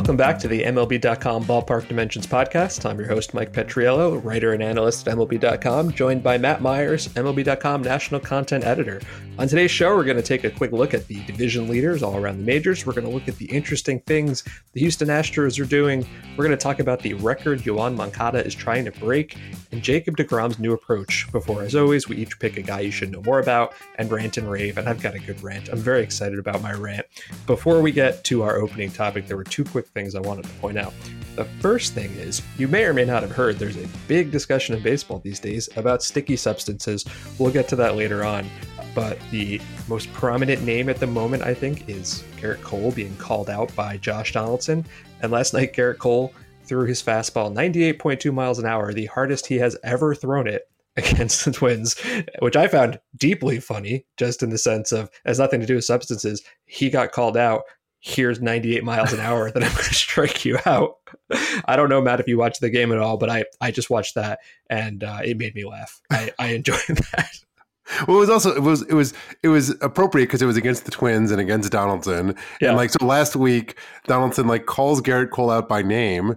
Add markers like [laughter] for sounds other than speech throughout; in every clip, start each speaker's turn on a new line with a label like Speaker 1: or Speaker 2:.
Speaker 1: Welcome back to the MLB.com Ballpark Dimensions podcast. I'm your host, Mike Petriello, writer and analyst at MLB.com, joined by Matt Myers, MLB.com national content editor. On today's show, we're going to take a quick look at the division leaders all around the majors. We're going to look at the interesting things the Houston Astros are doing. We're going to talk about the record Yoan Moncada is trying to break and Jacob DeGrom's new approach. Before, as always, we each pick a guy you should know more about and rant and rave. And I've got a good rant. I'm very excited about my rant. Before we get to our opening topic, there were two quick things I wanted to point out. The first thing is, you may or may not have heard there's a big discussion in baseball these days about sticky substances. We'll get to that later on. But the most prominent name at the moment, I think, is Gerrit Cole being called out by Josh Donaldson. And last night, Gerrit Cole threw his fastball 98.2 miles an hour, the hardest he has ever thrown it [laughs] against the Twins, which I found deeply funny, just in the sense of has nothing to do with substances. He got called out. Here's 98 miles an hour that I'm going to strike you out. I don't know, Matt, if you watched the game at all, but I, I just watched that and uh, it made me laugh. I, I enjoyed [laughs] that.
Speaker 2: Well, it was also it was it was it was appropriate because it was against the Twins and against Donaldson. Yeah. And like so last week, Donaldson like calls Gerrit Cole out by name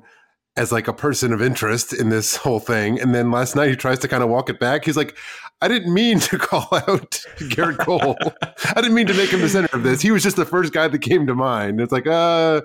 Speaker 2: as like a person of interest in this whole thing. And then last night he tries to kind of walk it back. He's like, I didn't mean to [laughs] call out Gerrit Cole. I didn't mean to make him the center of this. He was just the first guy that came to mind. It's like, uh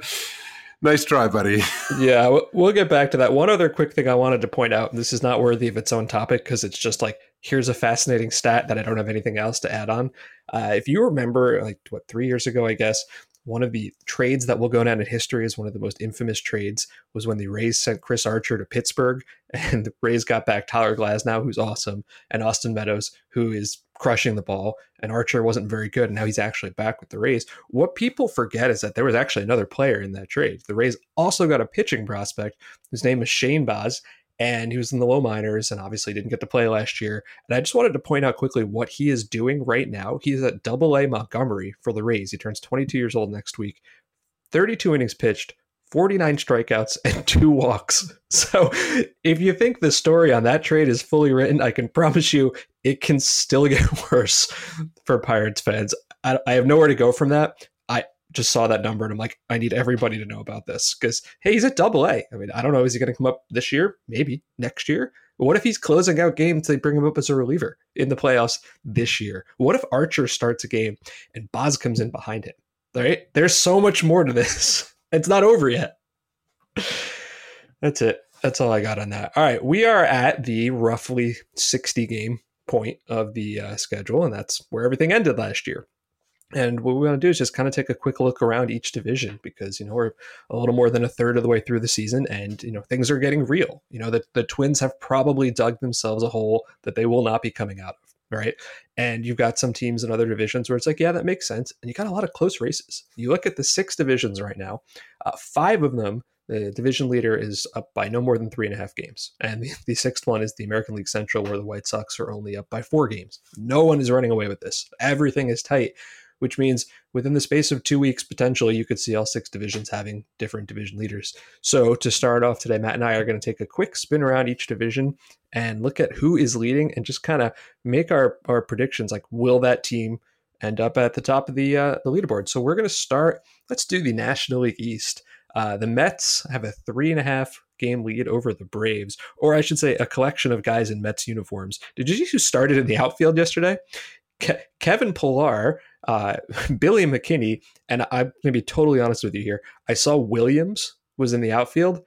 Speaker 2: nice try, buddy. [laughs]
Speaker 1: yeah, we'll get back to that. One other quick thing I wanted to point out, and this is not worthy of its own topic because it's just like here's a fascinating stat that I don't have anything else to add on. Uh, if you remember, like what three years ago, I guess one of the trades that will go down in history as one of the most infamous trades was when the Rays sent Chris Archer to Pittsburgh, [laughs] and the Rays got back Tyler Glasnow, who's awesome, and Austin Meadows, who is crushing the ball. And Archer wasn't very good, and now he's actually back with the Rays. What people forget is that there was actually another player in that trade. The Rays also got a pitching prospect whose name is Shane Baz, and he was in the low minors and obviously didn't get to play last year. And I just wanted to point out quickly what he is doing right now. He's at double A Montgomery for the Rays. He turns 22 years old next week. 32 innings pitched, 49 strikeouts, [laughs] and two walks. So if you think the story on that trade is fully written, I can promise you it can still [laughs] get worse for Pirates fans. I, I have nowhere to go from that just saw that number and I'm like, I need everybody to know about this because hey, he's at double A. I mean, I don't know, is he going to come up this year? Maybe next year. But what if he's closing out games? They bring him up as a reliever in the playoffs this year. What if Archer starts a game and Baz comes in behind him? Right? There's so much more to this. [laughs] It's not over yet. [sighs] That's it. That's all I got on that. All right, we are at the roughly 60 game point of the uh, schedule, and that's where everything ended last year. And what we want to do is just kind of take a quick look around each division because, you know, we're a little more than a third of the way through the season and, you know, things are getting real. You know, the, the Twins have probably dug themselves a hole that they will not be coming out of, right? And you've got some teams in other divisions where it's like, yeah, that makes sense. And you got a lot of close races. You look at the six divisions right now, uh, five of them, the division leader is up by no more than three and a half games. And the, the sixth one is the American League Central, where the White Sox are only up by four games. No one is running away with this. Everything is tight which means within the space of two weeks, potentially, you could see all six divisions having different division leaders. So, to start off today, Matt and I are going to take a quick spin around each division and look at who is leading and just kind of make our, our predictions like, will that team end up at the top of the, uh, the leaderboard? So, we're going to start, let's do the National League East. Uh, the Mets have a three and a half game lead over the Braves, or I should say, a collection of guys in Mets uniforms. Did you see who started in the outfield yesterday? Ke- Kevin Pillar uh, [laughs] Billy McKinney, and I'm going to be totally honest with you here. I saw Williams was in the outfield,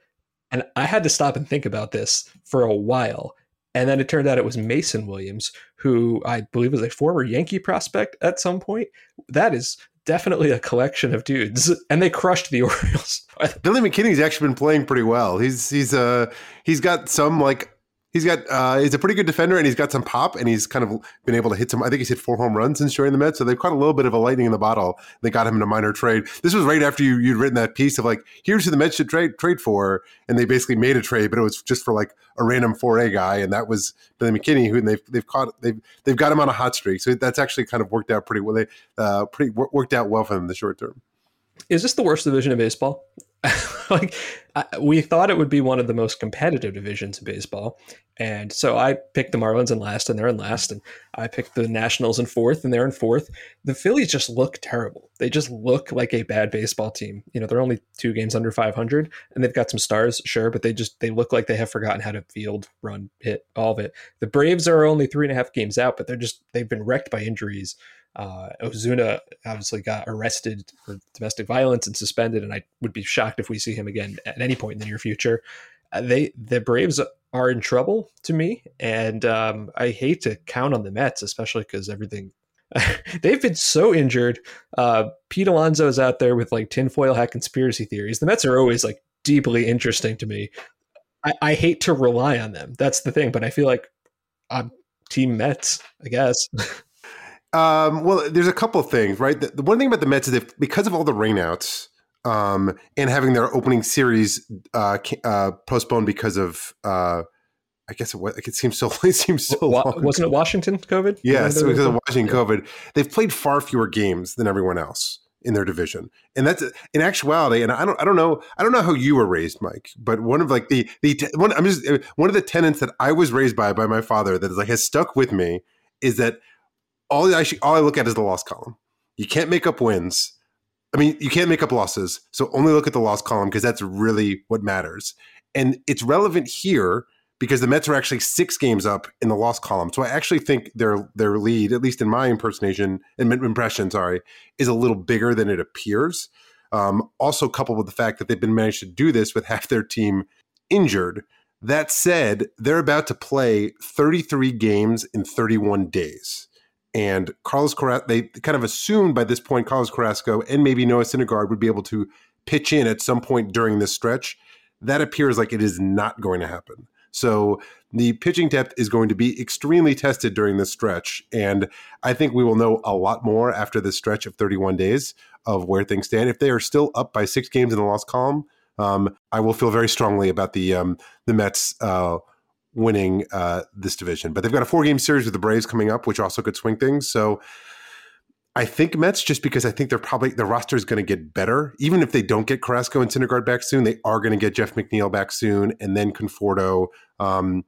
Speaker 1: and I had to stop and think about this for a while. And then it turned out it was Mason Williams, who I believe was a former Yankee prospect at some point. That is definitely a collection of dudes, [laughs] and they crushed the [laughs] Orioles.
Speaker 2: Billy McKinney's actually been playing pretty well. He's he's uh he's got some like He's got uh, he's a pretty good defender, and he's got some pop, and he's kind of been able to hit some. I think he's hit four home runs since joining the Mets, so they've caught a little bit of a lightning in the bottle. They got him in a minor trade. This was right after you you'd written that piece of like, here's who the Mets should trade trade for, and they basically made a trade, but it was just for like a random four A guy, and that was Billy McKinney, who they've they've caught they've they've got him on a hot streak. So that's actually kind of worked out pretty well. They uh, pretty worked out well for them in the short term.
Speaker 1: Is this the worst division of baseball? [laughs] like I, we thought it would be one of the most competitive divisions in baseball, and so I picked the Marlins in last, and they're in last, and I picked the Nationals in fourth, and they're in fourth. The Phillies just look terrible. They just look like a bad baseball team. You know, they're only two games under 500, and they've got some stars, sure, but they just they look like they have forgotten how to field, run, hit, all of it. The Braves are only three and a half games out, but they're just they've been wrecked by injuries. Uh, Ozuna obviously got arrested for domestic violence and suspended, and I would be shocked if we see him again at any point in the near future. Uh, they the Braves are in trouble to me, and um, I hate to count on the Mets, especially because everything [laughs] they've been so injured. Uh, Pete Alonso is out there with like tinfoil hat conspiracy theories. The Mets are always like deeply interesting to me. I, I hate to rely on them. That's the thing, but I feel like I'm Team Mets, I guess. [laughs]
Speaker 2: Um, well, there's a couple of things, right? The, the, one thing about the Mets is that because of all the rainouts um, and having their opening series uh, uh, postponed because of, uh, I guess it, like it seems so. [laughs] It seems so. long
Speaker 1: wasn't it Washington COVID?
Speaker 2: Yes, because of Washington yeah. COVID. They've played far fewer games than everyone else in their division, and that's in actuality. And I don't, I don't know, I don't know how you were raised, Mike, but one of like the the one, I'm just one of the tenets that I was raised by by my father that is like has stuck with me is that all I all I look at is the loss column. You can't make up wins. I mean, you can't make up losses. So only look at the loss column because that's really what matters. And it's relevant here because the Mets are actually six games up in the loss column. So I actually think their their lead, at least in my impersonation and impression, sorry, is a little bigger than it appears. Um, also, coupled with the fact that they've been managed to do this with [laughs] half their team injured. That said, they're about to play 33 games in 31 days. And Carlos Carrasco, they kind of assumed by this point Carlos Carrasco and maybe Noah Syndergaard would be able to pitch in at some point during this stretch. That appears like it is not going to happen. So the pitching depth is going to be extremely tested during this stretch. And I think we will know a lot more after this stretch of 31 days of where things stand. If they are still up by six games in the loss column, um, I will feel very strongly about the um, the Mets uh, winning uh, this division. But they've got a four game series with the Braves coming up, which also could swing things. So I think Mets, just because I think they're probably the roster is going to get better, even if they don't get Carrasco and Syndergaard back soon, they are going to get Jeff McNeil back soon, and then Conforto, um,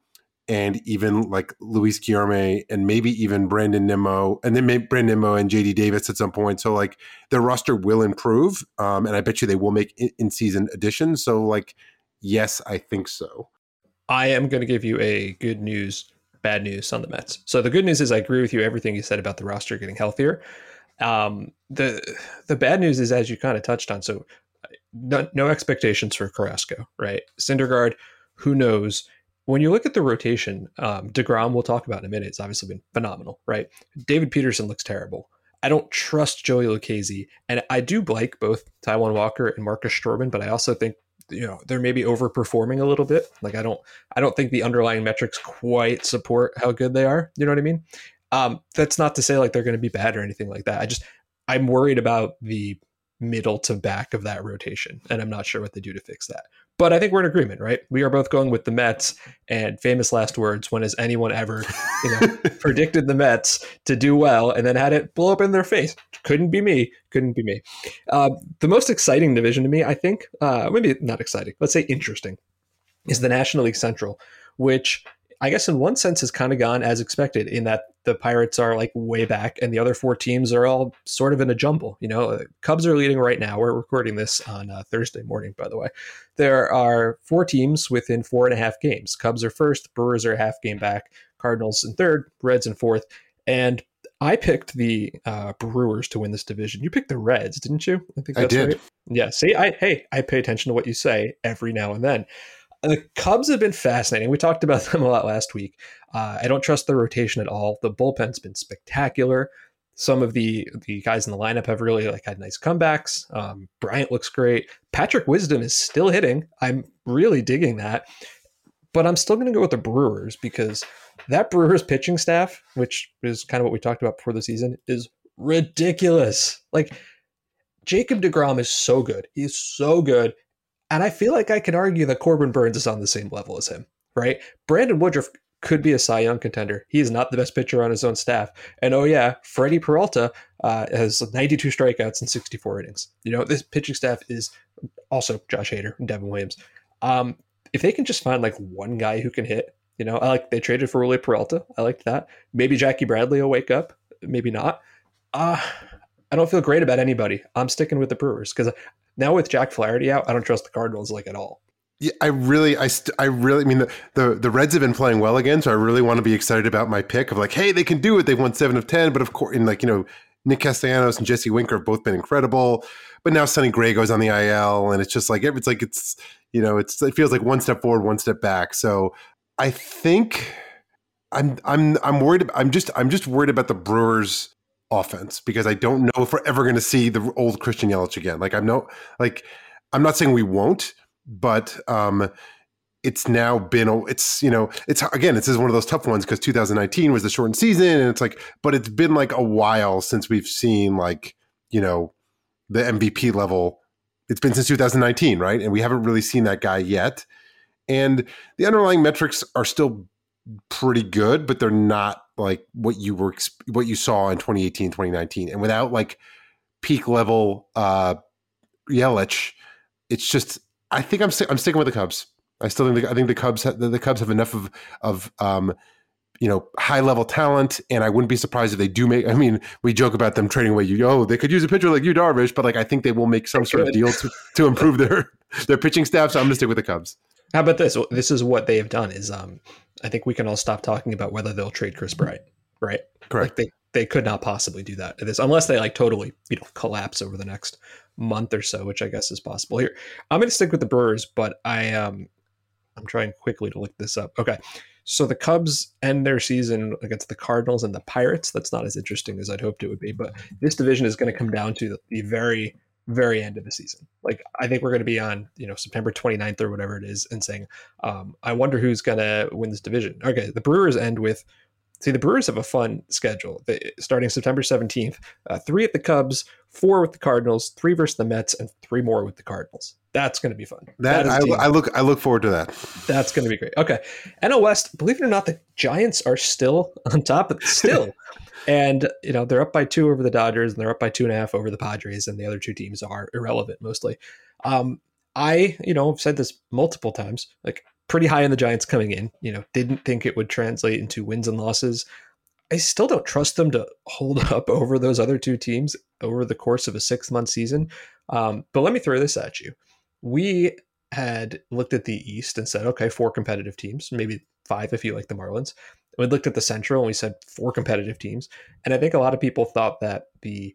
Speaker 2: and even like Luis Guillorme, and maybe even Brandon Nimmo, and then maybe Brandon Nimmo and JD Davis at some point. So like their roster will improve, um, and I bet you they will make in season additions. So like, yes, I think so.
Speaker 1: I am going to give you a good news, bad news on the Mets. So the good news is I agree with you everything you said about the roster getting healthier. Um, the the bad news is as you kind of touched on. So no, no expectations for Carrasco, right? Syndergaard, who knows? When you look at the rotation, um, Degrom we'll talk about in a minute. It's obviously been phenomenal, right? David Peterson looks terrible. I don't trust Joey Lucchesi, and I do like both Taijuan Walker and Marcus Stroman, but I also think you know they're maybe overperforming a little bit. Like i don't i don't think the underlying metrics quite support how good they are. You know what i mean? Um that's not to say like they're going to be bad or anything like that. I just i'm worried about the middle to back of that rotation and i'm not sure what they do to fix that but I think we're in agreement, right? We are both going with the Mets and famous last words. When has anyone ever, you know, [laughs] predicted the Mets to do well and then had it blow up in their face? Couldn't be me. Couldn't be me. Uh, the most exciting division to me, I think, uh, maybe not exciting, let's say interesting, is the National League Central, which I guess in one sense has kind of gone as expected in that the Pirates are like way back and the other four teams are all sort of in a jumble. You know, Cubs are leading right now. We're recording this on uh, Thursday morning, by the way. There are four teams within four and a half games. Cubs are first, Brewers are a half game back, Cardinals in third, Reds in fourth. And I picked the uh, Brewers to win this division. You picked the Reds, didn't you?
Speaker 2: I think I did. Right.
Speaker 1: Yeah. See, I hey, I pay attention to what you say every now and then the Cubs have been fascinating. We talked about [laughs] them a lot last week. Uh, I don't trust the rotation at all. The bullpen's been spectacular. Some of the the guys in the lineup have really like had nice comebacks. Um, Bryant looks great. Patrick Wisdom is still hitting. I'm really digging that. but I'm still going to go with the Brewers because that Brewers pitching staff, which is kind of what we talked about before the season, is ridiculous. Like Jacob DeGrom is so good. He's so good. And I feel like I can argue that Corbin Burnes is on the same level as him, right? Brandon Woodruff could be a Cy Young contender. He is not the best pitcher on his own staff. And oh yeah, Freddie Peralta uh, has 92 strikeouts and 64 innings. You know, this pitching staff is also Josh Hader and Devin Williams. Um, if they can just find like one guy who can hit, you know, I like they traded for Rolly Peralta. I liked that. Maybe Jackie Bradley will wake up. Maybe not. Uh, I don't feel great about anybody. I'm sticking with the Brewers because now with Jack Flaherty out, I don't trust the Cardinals like at all.
Speaker 2: Yeah, I really, I, st- I really, I mean, the, the, the Reds have been playing well again, so I really want to be excited about my pick of like, hey, they can do it. They've won seven of ten, but of course, in like you know, Nick Castellanos and Jesse Winker have both been incredible. But now Sonny Gray goes on the IL, and it's just like it's like it's you know, it's it feels like one step forward, one step back. So I think I'm I'm I'm worried. I'm just I'm just worried about the Brewers offense because I don't know if we're ever going to see the old Christian Yelich again. Like I'm no like I'm not saying we won't, but um it's now been it's you know it's again this is one of those tough ones because 2019 was the shortened season and it's like but it's been like a while since we've seen like you know the MVP level. It's been since 2019, right? And we haven't really seen that guy yet. And the underlying metrics are still pretty good, but they're not like what you were what you saw in 2018, 2019. And without like peak level uh Yelich, it's just I think I'm I'm sticking with the Cubs. I still think the, I think the Cubs have, the, the Cubs have enough of of um you know high level talent, and I wouldn't be surprised if they do make. I mean, we joke about them trading away you. Oh, they could use a pitcher like Yu, Darvish, but like I think they will make some sort of deal to, to improve their their pitching staff. So I'm going to stick with the Cubs.
Speaker 1: How about this? This is what they have done. Is um, I think we can all stop talking about whether they'll trade Kris Bryant, right?
Speaker 2: Correct.
Speaker 1: Like they they could not possibly do that. This unless they like totally you know collapse over the next month or so, which I guess is possible. Here, I'm going to stick with the Brewers, but I um, I'm trying quickly to look this up. Okay, so the Cubs end their season against the Cardinals and the Pirates. That's not as interesting as I'd hoped it would be, but this division is going to come down to the very, very end of the season. Like I think we're going to be on, you know, September 29th or whatever it is and saying, um, I wonder who's going to win this division. Okay, the Brewers end with See, the Brewers have a fun schedule. They, starting September 17th, uh, three at the Cubs, four with the Cardinals, three versus the Mets, and three more with the Cardinals. That's going to be fun.
Speaker 2: That, that I, I, look I look forward to that.
Speaker 1: That's going to be great. Okay, NL West. Believe it or not, the Giants are still on top of still, [laughs] and you know they're up by two over the Dodgers, and they're up by two and a half over the Padres, and the other two teams are irrelevant mostly. Um, I, you know, I've said this multiple times. Like pretty high on the Giants coming in. You know, didn't think it would translate into wins and losses. I still don't trust them to hold [laughs] up over those other two teams over the course of a six month season. Um, but let me throw this at you. We had looked at the East and said, okay, four competitive teams, maybe five if you like the Marlins. We looked at the Central and we said four competitive teams. And I think a lot of people thought that the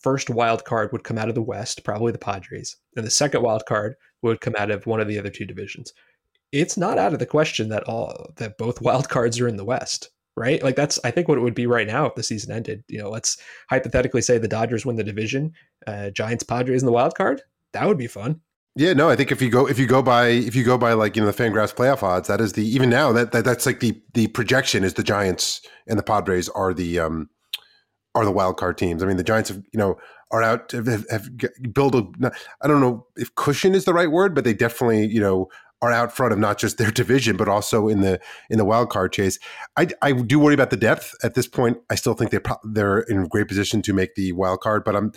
Speaker 1: first wild card would come out of the West, probably the Padres, and the second wild card would come out of one of the other two divisions it's not out of the question that all that both wild cards are in the West, right? Like that's I think what it would be right now if the season ended. You know, let's hypothetically say the Dodgers win the division, uh, Giants, Padres in the wild card. That would be fun.
Speaker 2: Yeah, no, I think if you go if you go by if you go by like you know the Fangraphs playoff odds, that is the even now that, that that's like the the projection is the Giants and the Padres are the um are the wild card teams. I mean, the Giants have you know are out have, have built a I don't know if cushion is the right word, but they definitely you know are out front of not just their [laughs] division but also in the in the wild card chase. I, I do worry about the depth at this point. I still think they pro- they're in great position to make the wild card, but I'm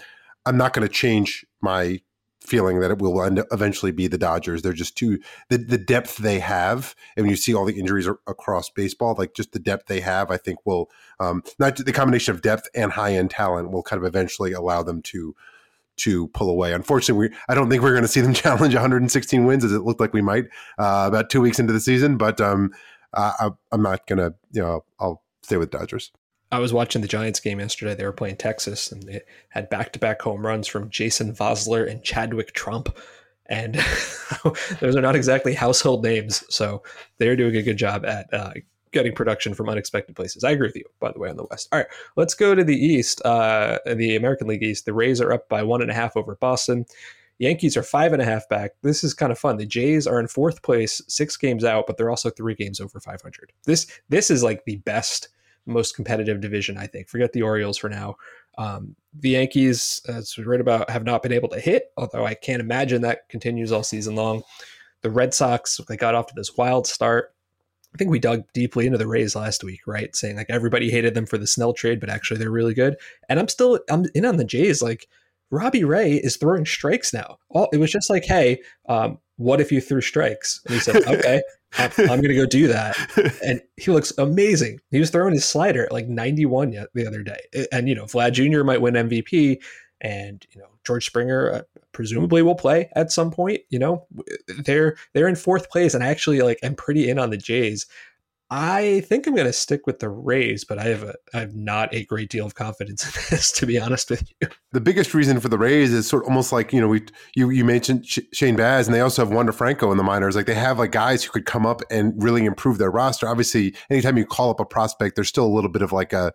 Speaker 2: I'm not going to change my feeling that it will end eventually be the Dodgers. They're just too the the depth they have, and when you see all the injuries across baseball, like just the depth they have, I think will um, not the combination of depth and high end talent will kind of eventually allow them to to pull away. Unfortunately, we, I don't think we're going to see them [laughs] challenge 116 wins as it looked like we might uh, about two weeks into the season. But um, I, am not going to, you know, I'll stay with Dodgers.
Speaker 1: I was watching the Giants game yesterday. They were playing Texas, and they had back-to-back home runs from Jason Vosler and Chadwick Tromp. And [laughs] those are not exactly household names, so they're doing a good job at uh, getting production from unexpected places. I agree with you, by the way, on the West. All right, let's go to the East, uh, the American League East. The Rays are up by one and a half over Boston. Yankees are five and a half back. This is kind of fun. The Jays are in fourth place, six games out, but they're also three games over 500. This this is like the best, most competitive division, I think. Forget the Orioles for now. Um, the Yankees, as we read about, have not been able to hit, although I can't imagine that continues all season long. The Red Sox, they got off to this wild start. I think we dug deeply into the Rays last week, right? Saying like everybody hated them for the Snell trade, but actually they're really good. And I'm still I'm in on the Jays. Like Robbie Ray is throwing strikes now. All it was just like, hey, um, what if you threw strikes? And he said, okay, I'm, I'm going to go do that. And he looks amazing. He was throwing his slider at like 91 the other day. And you know, Vlad Jr. might win MVP, and you know George Springer uh, presumably will play at some point. You know, they're they're in fourth place, and I actually like I'm pretty in on the Jays. I think I'm going to stick with the Rays, but I have a I have not a great deal of confidence in [laughs] this, to be honest with you.
Speaker 2: The biggest reason for the Rays is sort of almost like you know we you you mentioned Shane Baz, and they also have Wander Franco in the minors. Like they have like guys who could come up and really improve their roster. Obviously, anytime you call up a prospect, there's still a little bit of like a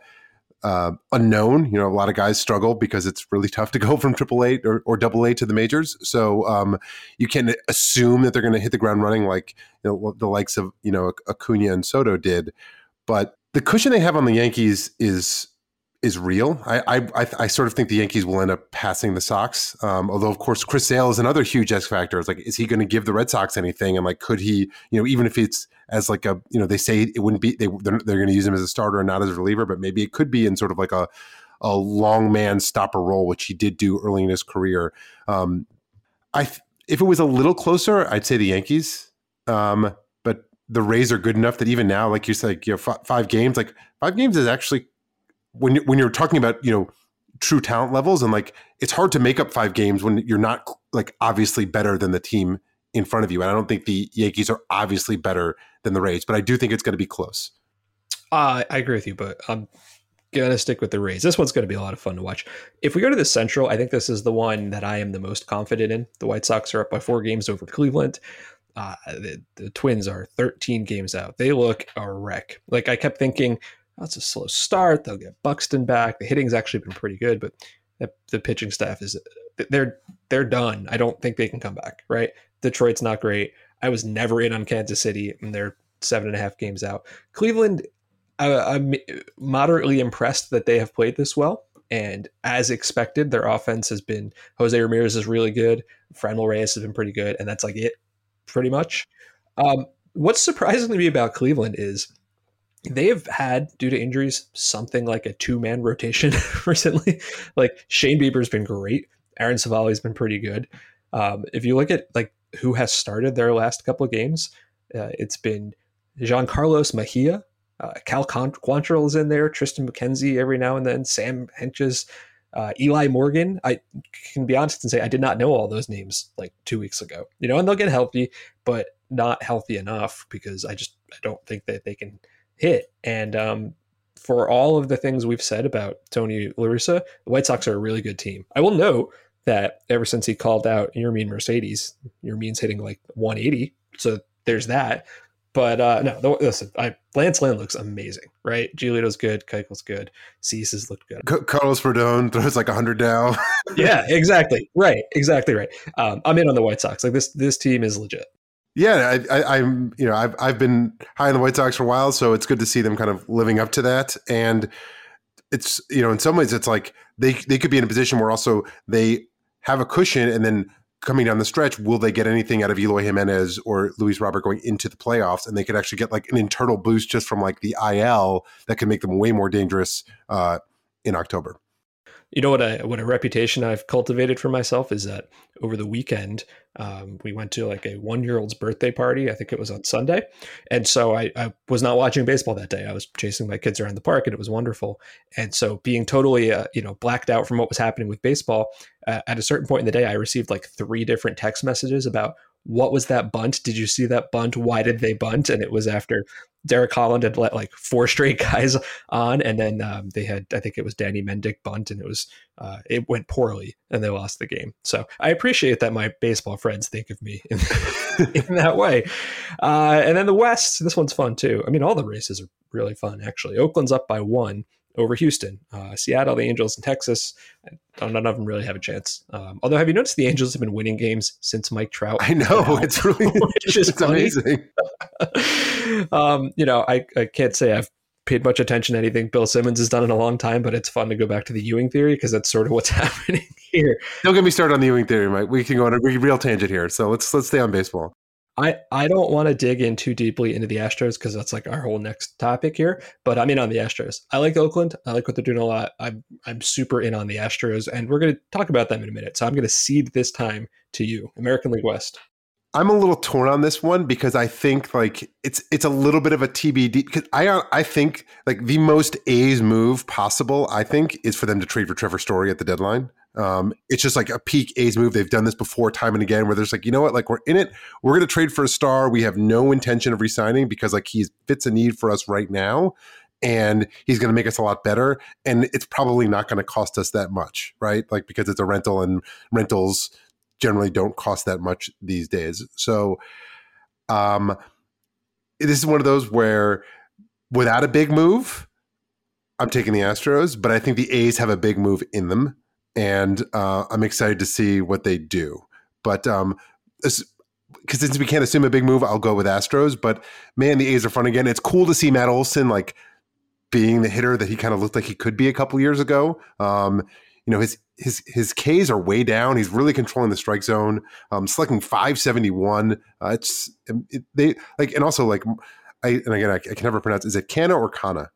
Speaker 2: uh, unknown. You know, a lot of guys struggle because it's really tough to go from Triple A or, Double A to the majors. So um, you can assume that they're going to hit the ground running, like you know, the likes of you know Acuna and Soto did. But the cushion they have on the Yankees is is real. I, I I, sort of think the Yankees will end up passing the Sox. Um, although of course Chris Sale is another huge X factor. It's like, is he going to give the Red Sox anything? And like, could he? You know, even if it's as like a you know they say it wouldn't be they they're, they're going to use him as a starter and not as a reliever, but maybe it could be in sort of like a a long man stopper role, which he did do early in his career. Um, I if it was a little closer, I'd say the Yankees. Um, but the Rays are good enough that even now, like you said, you know, f- five games, like five games is actually when when you're talking about you know true talent levels and like it's hard to make up five games when you're not like obviously better than the team in front of you. And I don't think the Yankees are obviously better than the Rays, but I do think it's going to be close.
Speaker 1: Uh, I agree with you, but I'm going to stick with the Rays. This one's going to be a lot of fun to watch. If we go to the Central, I think this is the one that I am the most confident in. The White Sox are up by four games over Cleveland. Uh, the, the Twins are 13 games out. They look a wreck. Like I kept thinking, that's a slow start. They'll get Buxton back. The hitting's actually been pretty good, but the pitching staff is they're they're done. I don't think they can come back. Right? Detroit's not great. I was never in on Kansas City, and they're seven and a half games out. Cleveland, I, I'm moderately impressed that they have played this well. And as expected, their offense has been Jose Ramirez is really good. Franmil Reyes has been pretty good, and that's like it, pretty much. Um, what's surprising to me about Cleveland is they have had due to injuries something like a two man rotation [laughs] recently. like Shane Bieber's been great, Aaron Civale's been pretty good. Um, if you look at like who has started their last couple of games, uh, it's been Jean Carlos Mejia, uh, Cal Quantrill is in there, Triston McKenzie every now and then, Sam Hentges, uh, Eli Morgan. I can be honest and say I did not know all those names like two weeks ago. You know, and they'll get healthy, but not healthy enough because I just I don't think that they can hit. And um, for all of the things we've said about Tony La Russa, the White Sox are a really good team. I will note that ever since he called out Yermin Mercedes, Yermin's hitting like 180. So there's that. But uh, no, listen, I, Lance Lynn looks amazing, right? Giolito's good, Keuchel's good, Cease has looked good.
Speaker 2: C- Carlos Rodon throws like 100 down. [laughs]
Speaker 1: yeah, exactly. Right, exactly right. Um, I'm in on the White Sox. Like this, this team is legit.
Speaker 2: Yeah, I, am You know, I've I've been high on the White Sox for a while, so it's good to see them kind of living up to that. And it's you know, in some ways, it's like they they could be in a position where also they have a cushion, and then coming down the stretch, will they get anything out of Eloy Jimenez or Luis Robert going into the playoffs? And they could actually get like an internal boost just from like the IL that could make them way more dangerous uh, in October.
Speaker 1: You know what a what a reputation I've cultivated for myself is that over the weekend um, we went to like a one year old's birthday party. I think it was on Sunday, and so I, I, was not watching baseball that day. I was chasing my kids around the park, and it was wonderful. And so being totally uh, you know blacked out from what was happening with baseball, uh, at a certain point in the day, I received like three different text messages about what was that bunt? Did you see that bunt? Why did they bunt? And it was after Derek Holland had let like four [laughs] straight guys on, and then um, they had I think it was Danny Mendick bunt, and it was uh, it went poorly, and they lost the game. So I appreciate that my baseball friends think of me [laughs] in, in that way. Uh, and then the West, this one's fun too. I mean, all the races are really fun actually. Oakland's up by one over Houston. Uh, Seattle, the Angels, and Texas, none of them really have a chance. Um, although, have you noticed the Angels have been winning games since Mike Trout?
Speaker 2: I know it's really [laughs] [laughs] it's just amazing. [laughs]
Speaker 1: um, you know, I, I can't say I've paid much attention to anything Bill Simmons has done in a long time, but it's fun to go back to the Ewing theory because that's sort of what's happening here.
Speaker 2: Don't get me started on the Ewing theory, Mike. We can go on a real tangent here. So let's let's stay on baseball.
Speaker 1: I, I don't want to dig in too deeply into the Astros because that's like our whole next topic here. But I'm in on the Astros. I like Oakland. I like what they're doing a lot. I'm I'm super in on the Astros, and we're going to talk about them in a minute. So I'm going to cede this time to you, American League West.
Speaker 2: I'm a little torn on this one because I think like it's it's a little bit of a TBD because I I think like the most A's move possible I think is for them to trade for Trevor Story at the deadline. Um, it's just like a peak A's move. They've done this before, time and again, where there's like, you know what, like we're in it. We're going to trade for a star. We have no intention of resigning because like he fits a need for us right now, and he's going to make us a lot better. And it's probably not going to cost us that much, right? Like because it's a rental, and rentals generally don't cost that much these days. So, um, this is one of those where without a big move, I'm taking the Astros, but I think the A's have a big move in them and uh, I'm excited to see what they do. But um, because since we can't assume a big move, I'll go with Astros. But man, the A's are fun again. It's cool to see Matt Olson like being the hitter that he kind of looked like he could be a couple years ago. Um, you know, his his his Ks are way down. He's really controlling the strike zone. Um, selecting 571. Uh, it's it, they like, and also like, I and again I, I can never pronounce. Is it Canha or Kana?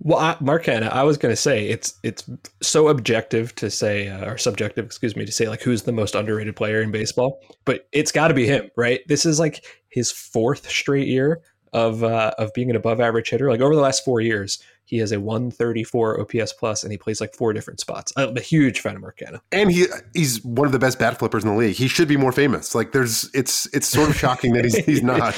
Speaker 1: Well, I, Mark Canha, I was going to say it's it's so objective to say uh, or subjective, excuse me, to say like who's the most underrated player in baseball, but it's got to be him, right? This is like his fourth straight year of uh, of being an above average hitter. Like over the last four years, he has a 134 OPS plus, and he plays like four different spots. I'm a huge fan of Mark Canha.
Speaker 2: And he he's one of the best bat flippers in the league. He should be more famous. Like there's it's it's sort of shocking that he's he's [laughs] not.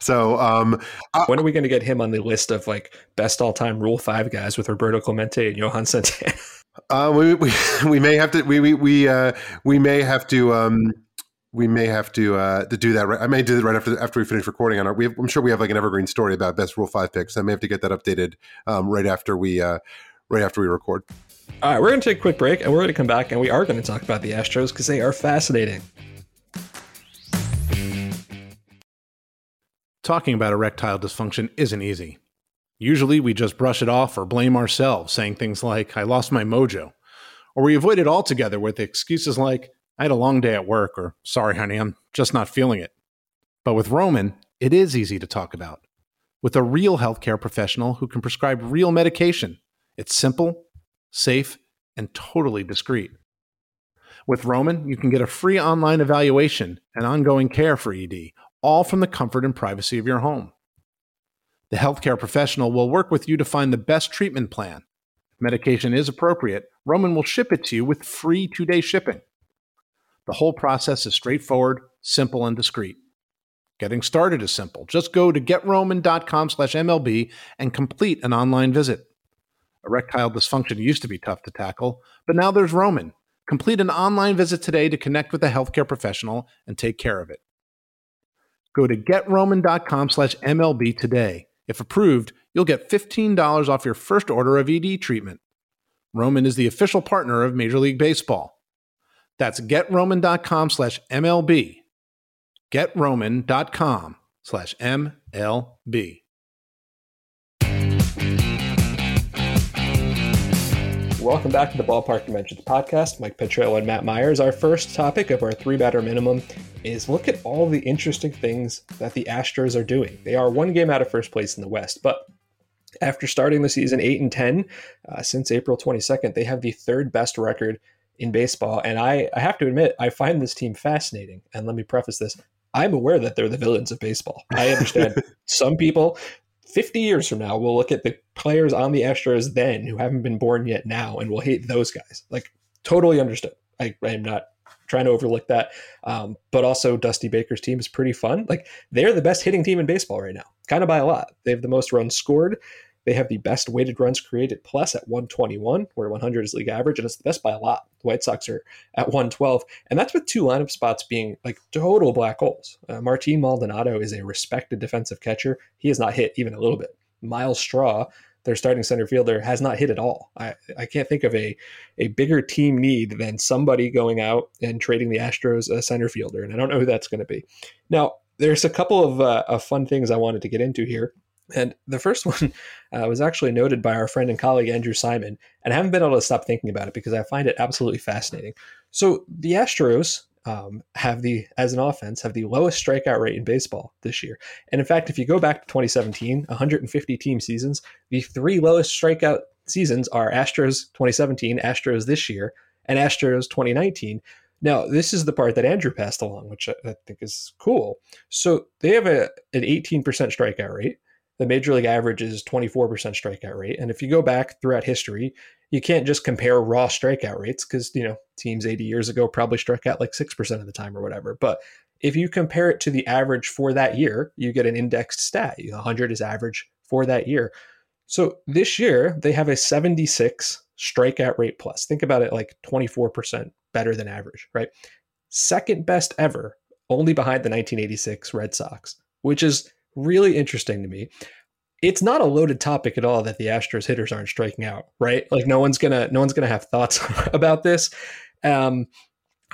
Speaker 2: So um,
Speaker 1: I, when are we going to get him on the list of like best all time Rule Five guys with Roberto Clemente and Johan Santana?
Speaker 2: Uh, we, we [laughs] we may have to we we we uh, we may have to um, we may have to uh, to do that. Right, I may do it right after after we finish recording on our. We have, I'm sure we have like an evergreen story about best Rule Five picks. I may have to get that updated um, right after we uh, right after we record.
Speaker 1: All right, we're going to take a quick break, and we're going to come back, and we are going to talk about the Astros because they are fascinating.
Speaker 3: Talking about erectile dysfunction isn't easy. Usually, we just brush it off or blame ourselves, saying things like "I lost my mojo," or we avoid it altogether with excuses like I had a long day at work, or sorry, honey, I'm just not feeling it. But with Roman, it is easy to talk about. With a real healthcare professional who can prescribe real medication, it's simple, safe, and totally discreet. With Roman, you can get a free online evaluation and ongoing care for ED, all from the comfort and privacy of your home. The healthcare professional will work with you to find the best treatment plan. If medication is appropriate, Roman will ship it to you with free two day shipping. The whole process is straightforward, simple, and discreet. Getting started is simple. Just go to getroman.com slash MLB and complete an online visit. Erectile dysfunction used to be tough to tackle, but now there's Roman. Complete an online visit today to connect with a healthcare professional and take care of it. Go to getroman.com slash MLB today. If approved, you'll get $15 off your first order of ED treatment. Roman is the official partner of Major League Baseball. That's getroman.com slash MLB. Getroman.com slash MLB.
Speaker 1: Welcome back to the Ballpark Dimensions podcast. Mike Petriello and Matt Myers. Our first topic of our three batter minimum is look at all the interesting things that the Astros are doing. They are one game out of first place in the West, but after starting the season 8 and 10 uh, since April 22nd, they have the third best record in baseball. And I, I have to admit, I find this team fascinating. And let me preface this I'm aware that they're the villains of baseball. I understand [laughs] some people 50 years from now will look at the players on the Astros then who haven't been born yet now and will hate those guys. Like, totally understood. I, I am not trying to overlook that. Um, but also, Dusty Baker's team is pretty fun. Like, they're the best hitting team in baseball right now, kind of by a lot. They have the most runs scored. They have the best weighted runs created plus at 121, where 100 is league average, and it's the best by a lot. The White Sox are at 112, and that's with two lineup spots being like total black holes. Uh, Martin Maldonado is a respected defensive catcher. He has not hit even a little bit. Myles Straw, their starting center fielder, has not hit at all. I, I can't think of a, a bigger team need than somebody going out and trading the Astros a center fielder. And I don't know who that's going to be. Now, there's a couple of, uh, of fun things I wanted to get into here. And the first [laughs] one uh, was actually noted by our friend and colleague Andrew Simon, and I haven't been able to stop thinking about it because I find it absolutely fascinating. So the Astros um, have the as an offense have the lowest strikeout rate in baseball this year, and in fact, if you go back to 2017, 150 team seasons, the three lowest strikeout seasons are Astros 2017, Astros this year, and Astros 2019. Now, this is the part that Andrew passed along, which I, think is cool. So they have a an 18% strikeout rate the major league average is 24% strikeout rate. And if you go back throughout history, you can't just compare raw strikeout rates because, you know, teams 80 years ago probably struck out like 6% of the time or whatever. But if you compare it to the average for that year, you get an indexed stat. 100 is average for that year. So this year, they have a 76 strikeout rate plus. Think about it like 24% better than average, right? Second best ever, only behind the 1986 Red Sox, which is really interesting to me. It's not a loaded topic at all that the Astros hitters aren't striking out, right? Like no one's gonna no one's gonna have thoughts [laughs] about this. Um,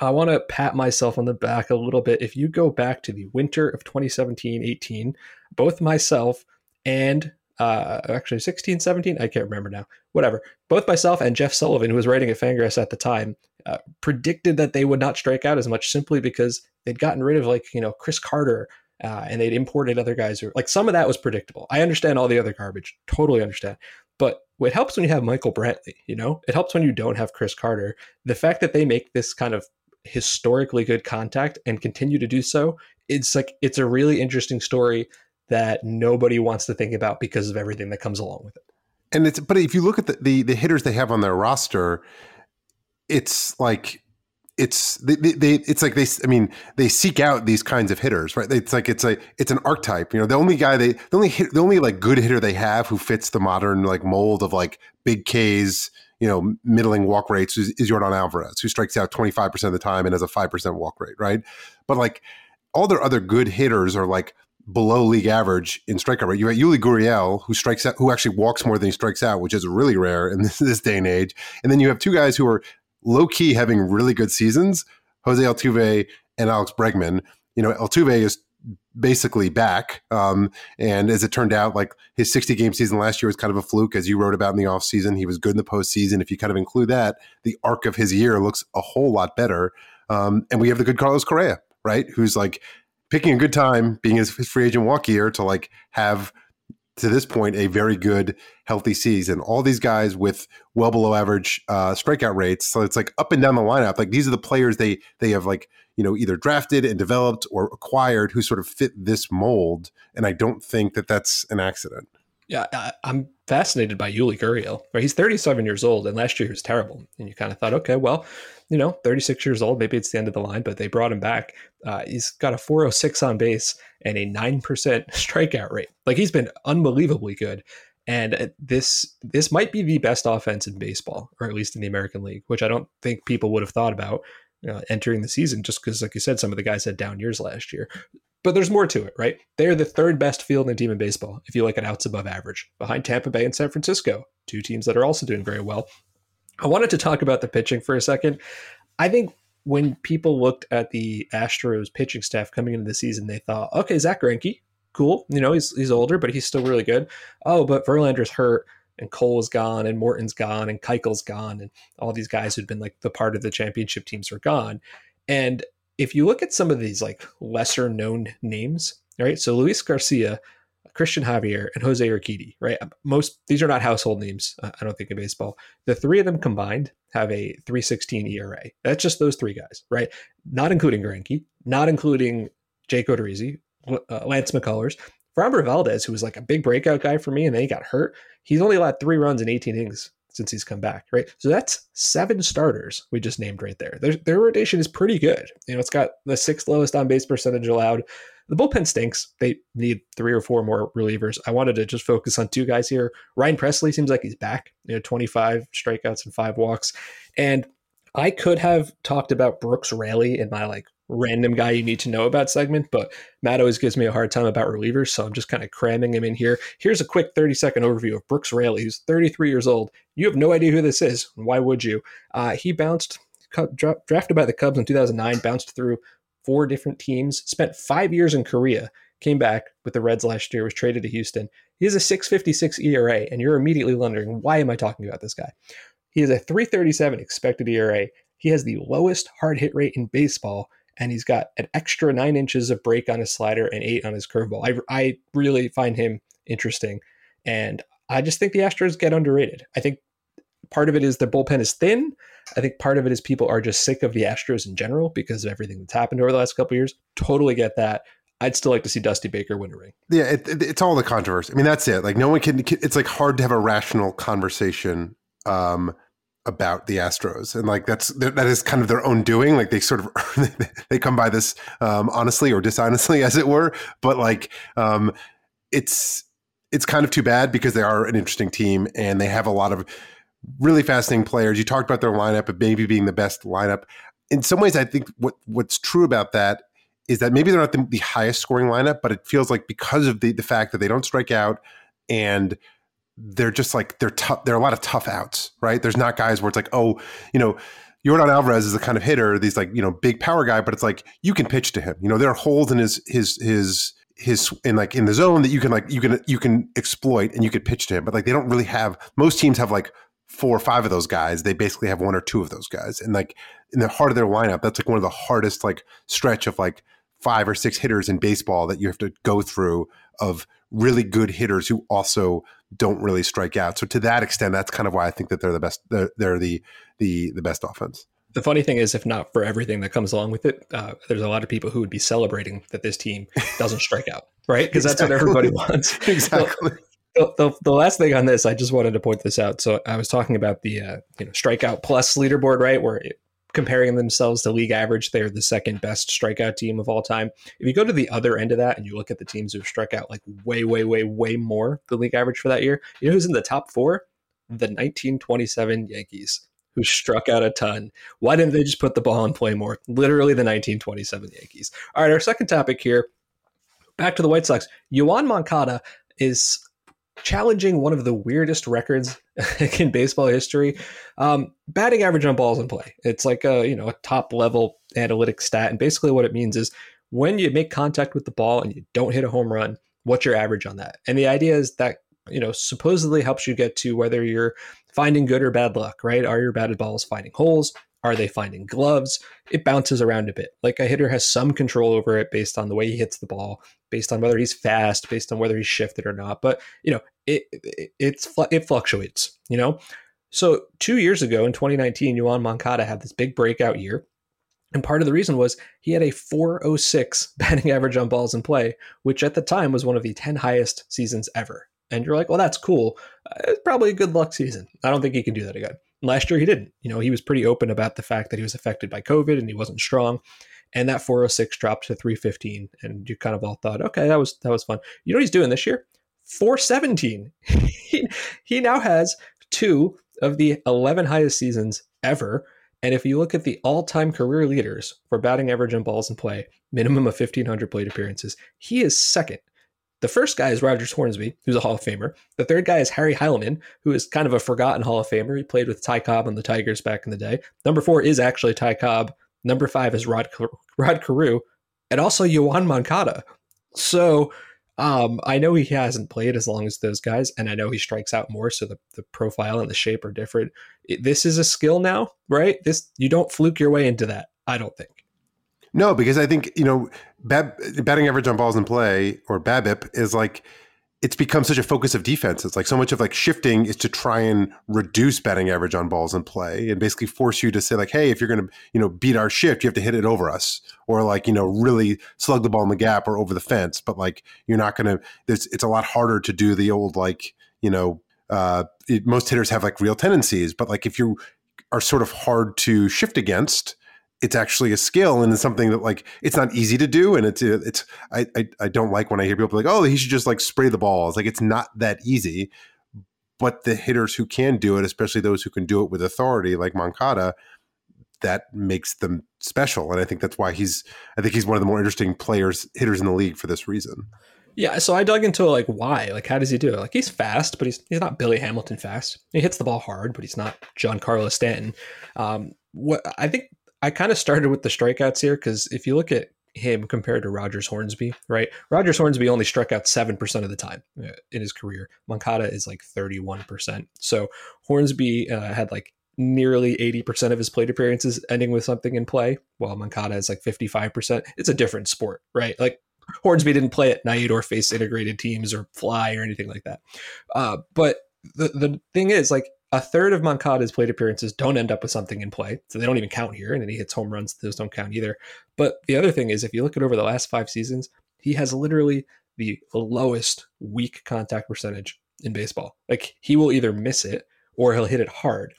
Speaker 1: I want to pat myself on the back a little bit. If you go back to the winter of 2017-18, both myself and uh, actually 16, 17, I can't remember now. Whatever. Both myself and Jeff Sullivan, who was writing at Fangraphs at the time, uh, predicted that they would not strike out as much simply because they'd gotten rid of like you know Chris Carter uh, and they'd imported other guys who like some of that was predictable. I understand all the other garbage, totally understand. But it helps when you have Michael Brantley, you know, it helps when you don't have Chris Carter. The fact that they make this kind of historically good contact and continue to do so, it's like it's a really interesting story that nobody wants to think about because of everything that comes along with it.
Speaker 2: And it's but if you look at the, the, the hitters they have on their roster, it's like it's they, they, it's like they I mean they seek out these kinds of hitters right it's like it's a it's an archetype you know the only guy they the only hit, the only like good hitter they have who fits the modern like mold of like big K's you know middling walk rates is, is Yordan Alvarez who strikes out 25% of the time and has a 5% walk rate right but like all their other good hitters are like below league average in strikeout rate. You have Yuli Gurriel, who strikes out, who actually walks more than he strikes out, which is really rare in [laughs] this, this day and age. And then you have two guys who are low key having really good seasons, Jose Altuve and Alex Bregman. You know, Altuve is basically back. Um, and as it turned out, like his 60 game season last year was kind of a fluke, as you wrote about in the offseason. He was good in the postseason. If you kind of include that, the arc of his year looks a whole lot better. Um, and we have the good Carlos Correa, right? Who's like picking a good time, being his, his free agent walk year to like have – to this point a very good healthy season. All these guys with well below average uh, strikeout rates. So it's like up and down the lineup. Like these are the players they they have like you know either drafted and developed or acquired who sort of fit this mold. And I don't think that that's an accident.
Speaker 1: Yeah, I, am fascinated by Yuli Gurriel. Right, he's 37 years old, and last year he was terrible. And you kind of thought, okay, well, you know, 36 years old, maybe it's the end of the line, but they brought him back. Uh, he's got a 406 on base and a 9% [laughs] strikeout rate. Like he's been unbelievably good. And uh, this this might be the best offense in baseball, or at least in the American League, which I don't think people would have thought about uh, entering the season, just because, like you said, some of the guys had down years last year. But there's more to it, right? They're the third best fielding team in baseball, if you look at outs above average, behind Tampa Bay and San Francisco, two teams that are also doing very well. I wanted to talk about the pitching for a second. I think when people looked at the Astros pitching staff coming into the season, they thought, okay, Zack Greinke, cool. You know, he's he's older, but he's still really good. Oh, but Verlander's hurt, and Cole's gone, and Morton's gone, and Keuchel's gone, and all these guys who'd been like the part of the championship teams are gone. And if you look at some of these like lesser known names, right? So Luis Garcia Cristian Javier, and Jose Urquidy, right? Most these are not household names, uh, I don't think in baseball. The three of them combined have a 316 ERA. That's just those three guys, right? Not including Greinke, not including Jake Odorizzi, uh, Lance McCullers. Framber Valdez, who was like a big breakout guy for me, and then he got hurt. He's only allowed three runs in 18 innings since he's come back, right? So that's seven starters we just named right there. Their, their rotation is pretty good. You know, it's got the sixth lowest on base percentage allowed, the bullpen stinks. They need three or four more relievers. I wanted to just focus on two guys here. Ryan Pressly seems like he's back. You know, 25 strikeouts and five walks. And I could have talked about Brooks Raley in my like random guy you need to know about segment, but Matt always gives me a hard time about relievers, so I'm just kind of cramming him in here. Here's a quick 30 second overview of Brooks Raley, who's 33 years old. You have no idea who this is. Why would you? Uh, he bounced, drafted by the Cubs in 2009, bounced through four different teams, spent five years in Korea, came back with the Reds last year, was traded to Houston. He has a 656 ERA, and you're immediately wondering, why am I talking about this guy? He has a 337 expected ERA. He has the lowest hard hit rate in baseball, and he's got an extra nine inches of break on his slider and eight on his curveball. I, I really find him interesting, and I just think the Astros get underrated. I think part of it is the bullpen is thin. I think part of it is people are just sick of the Astros in general because of everything that's happened over the last couple years. Totally get that. I'd still like to see Dusty Baker win a ring.
Speaker 2: Yeah, it, it, it's all the controversy. I mean, that's it. Like, no one can. It's like hard to have a rational conversation um, about the Astros, and like that's that is kind of their own doing. Like they sort of [laughs] they come by this um, honestly or dishonestly, [laughs] as it were. But like, um, it's it's kind of too bad because they are an interesting team and they have a lot of really fascinating players. You talked about their lineup of maybe being the best lineup. In some ways, I think what what's true about that is that maybe they're not the, the highest scoring lineup, but it feels like because of the the fact that they don't strike out and they're just like they're tough. There are a lot of tough outs, right? There's not guys where it's like, oh, you know, Yordan Alvarez is the kind of hitter, these like you know big power guy, but it's like you can pitch to him. You know, there are holes in his his his his in like in the zone that you can like you can you can exploit and you could pitch to him. But like they don't really have. Most teams have like four or five of those guys. They basically have one or two of those guys, and like in the heart of their lineup, that's like one of the hardest like stretch of like five or six hitters in baseball that you have to go through of really good hitters who also don't really strike out. So to that extent, that's kind of why I think that they're the best. They're, they're the the the best offense.
Speaker 1: The funny thing is, if not for everything that comes along with it, uh, there's a lot of people who would be celebrating that this team doesn't strike out, right? Because exactly. that's what everybody wants. [laughs]
Speaker 2: exactly.
Speaker 1: The, the, the, last thing on this, I just wanted to point this out. So I was talking about the uh, you know strikeout plus leaderboard, right? Where it, comparing themselves to league average, they're the second best strikeout team of all time. If you go to the other end of that and you look at the teams who've struck out like way, way, way, way more than league average for that year, you know who's in the top four? The 1927 Yankees, who struck out a ton. Why didn't they just put the ball in play more? Literally the 1927 Yankees. All right, our second topic here. Back to the White Sox. Yoan Moncada is challenging one of the weirdest records [laughs] in baseball history. Um, batting average on balls in play. It's like a you know a top level analytic stat, and basically what it means is when you make contact with the ball and you don't hit a home run, what's your average on that? And the idea is that you know supposedly helps you get to whether you're finding good or bad luck. Right? Are your batted balls finding holes? Are they finding gloves? It bounces around a bit. Like a hitter has some control over it based on the way he hits the ball, based on whether he's fast, based on whether he's shifted or not. But you know, it, it it's it fluctuates. You know, so two years ago in 2019, Yoan Moncada had this big breakout year. And part of the reason was he had a 406 [laughs] batting average on balls in play, which at the time was one of the 10 highest seasons ever. And you're like, well, that's cool. Uh, it's probably a good luck season. I don't think he can do that again. Last year he didn't. You know, he was pretty open about the fact that he was affected by COVID and he wasn't strong. And that 406 dropped to 315. And you kind of all thought, okay, that was that was fun. You know what he's doing this year? 417. [laughs] he, he now has two of the 11 highest seasons ever. And if you look at the all time career leaders for batting average and balls in play, minimum of 1,500 plate appearances, he is second. The first guy is Rogers Hornsby, who's a Hall of Famer. The third guy is Harry Heilmann, who is kind of a forgotten Hall of Famer. He played with Ty Cobb on the Tigers back in the day. Number four is actually Ty Cobb. Number five is Rod Rod Carew, and also Yoan Moncada. So um, I know he hasn't played as long as those guys, and I know he strikes out more, so the, the profile and the shape are different. This is a skill now, right? This you don't fluke your way into that. I don't think.
Speaker 2: No, because I think you know, bat, batting average on balls in play or BABIP is like it's become such a focus of defense. It's like so much of like shifting is to try and reduce batting average on balls in play and basically force you to say like, hey, if you're going to you know beat our shift, you have to hit it over us or like you know really slug the ball in the gap or over the fence. But like you're not going to. It's a lot harder to do the old like you know uh, it, most hitters have like real tendencies, but like if you are sort of hard to shift against it's actually a skill and it's something that like it's not easy to do and it's it's I, I I, don't like when I hear people like oh he should just like spray the balls like it's not that easy but the hitters who can do it especially those who can do it with authority like Moncada that makes them special. And I think that's why he's I think he's one of the more interesting players hitters in the league for this reason.
Speaker 1: Yeah, so I dug into like why, like how does he do it? Like he's fast, but he's he's not Billy Hamilton fast. He hits the ball hard, but he's not Giancarlo Stanton. Um, what I think I kind of started with the strikeouts here because if you look at him compared to Rogers Hornsby, right? Rogers Hornsby only struck out 7% of the time uh, in his career. Moncada is like 31%. So Hornsby uh, had like nearly 80% of his plate appearances ending with something in play, while Moncada is like 55%. It's a different sport, right? Like Hornsby didn't play at night or face integrated teams or fly or anything like that. Uh, but the, the thing is, like, a third of Moncada's plate appearances don't end up with something in play, so they don't even count here. And then he hits home runs; those don't count either. But the other thing is, if you look at over the last five seasons, he has literally the lowest weak contact percentage in baseball. Like he will either miss it or he'll hit it hard.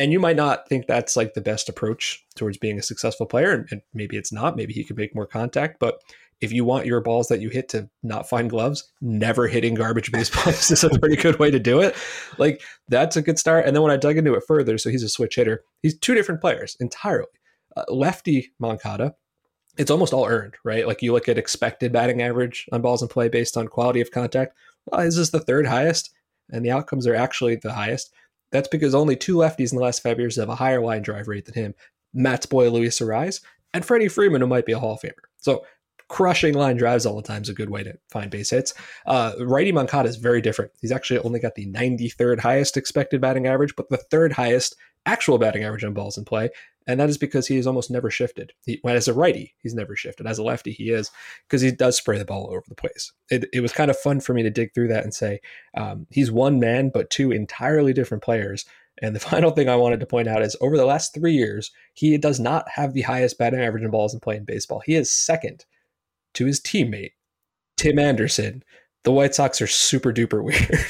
Speaker 1: And you might not think that's like the best approach towards being a successful player, and maybe it's not. Maybe he could make more contact, but if you want your balls that you hit to not find gloves, never hitting garbage [laughs] baseballs is a pretty good way to do it. Like that's a good start. And then when I dug into it further, so he's a switch hitter. He's two different players entirely. Uh, lefty Moncada, it's almost all earned, right? Like you look at expected batting average on balls in play based on quality of contact. Well, is this the third highest? And the outcomes are actually the highest. That's because only two lefties in the last five years have a higher line drive rate than him. Matt's boy Luis Arraez and Freddie Freeman, who might be a Hall of Famer. So crushing line drives all the time is a good way to find base hits. Uh, righty Moncada is very different. He's actually only got the 93rd highest expected batting average, but the third highest actual batting average on balls in play. And that is because he is almost never shifted. He, as a righty, he's never shifted. As a lefty, he is because he does spray the ball all over the place. It, it, was kind of fun for me to dig through that and say um, he's one man, but two entirely different players. And the [laughs] final thing I wanted to point out is over the last three years, he does not have the highest batting average in balls in play in baseball. He is second to his teammate, Tim Anderson. The White Sox are super duper [laughs] weird.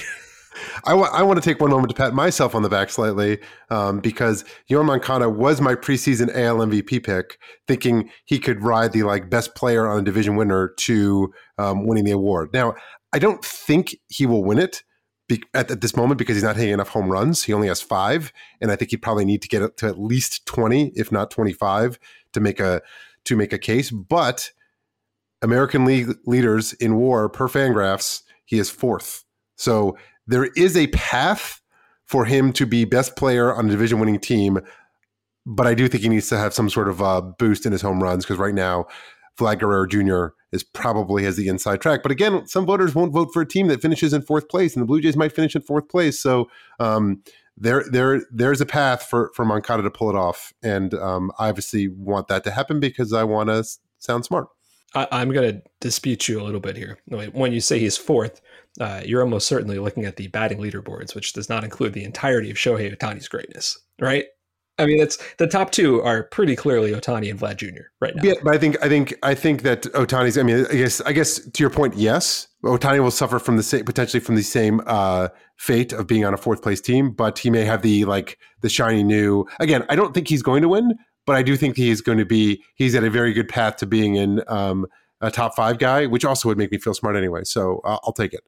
Speaker 2: I, w- I want to take one moment to pat myself on the back slightly um, because Yoan Moncada was my preseason AL MVP pick, thinking he could ride the like best player on a division winner to um, winning the award. Now, I don't think he will win it be- at, at, this moment because he's not hitting enough home runs. He only has five, and I think he'd probably need to get up to at least twenty, if not twenty-five, to make a to make a case. But American League leaders in WAR per Fangraphs, he is fourth. So there is a path for him to be best player on a division winning team, but I do think he needs to have some sort of uh, boost in his home runs because right now, Vlad Guerrero Jr. is probably has the inside track. But again, some voters won't vote for a team that finishes in fourth place, and the Blue Jays might finish in fourth place. So um, there, there, there's a path for for Moncada to pull it off, and um, I obviously want that to happen because I want to sound smart.
Speaker 1: I, am going to dispute you a little bit here. When you say he's fourth, uh, you're almost certainly looking at the batting leaderboards, which does not include the entirety of Shohei Ohtani's greatness, right? I mean, it's the top two are pretty clearly Ohtani and Vlad Jr. right now.
Speaker 2: Yeah, but I think I think I think that Ohtani's. I mean, I guess I guess to your point, yes, Ohtani will suffer from the same potentially from the same uh, fate of being on a fourth place team, but he may have the like the shiny new. Again, I don't think he's going to win, but I do think he's going to be he's at a very good path to being in um, a top five guy, which also would make me feel smart anyway. So uh, I'll take it.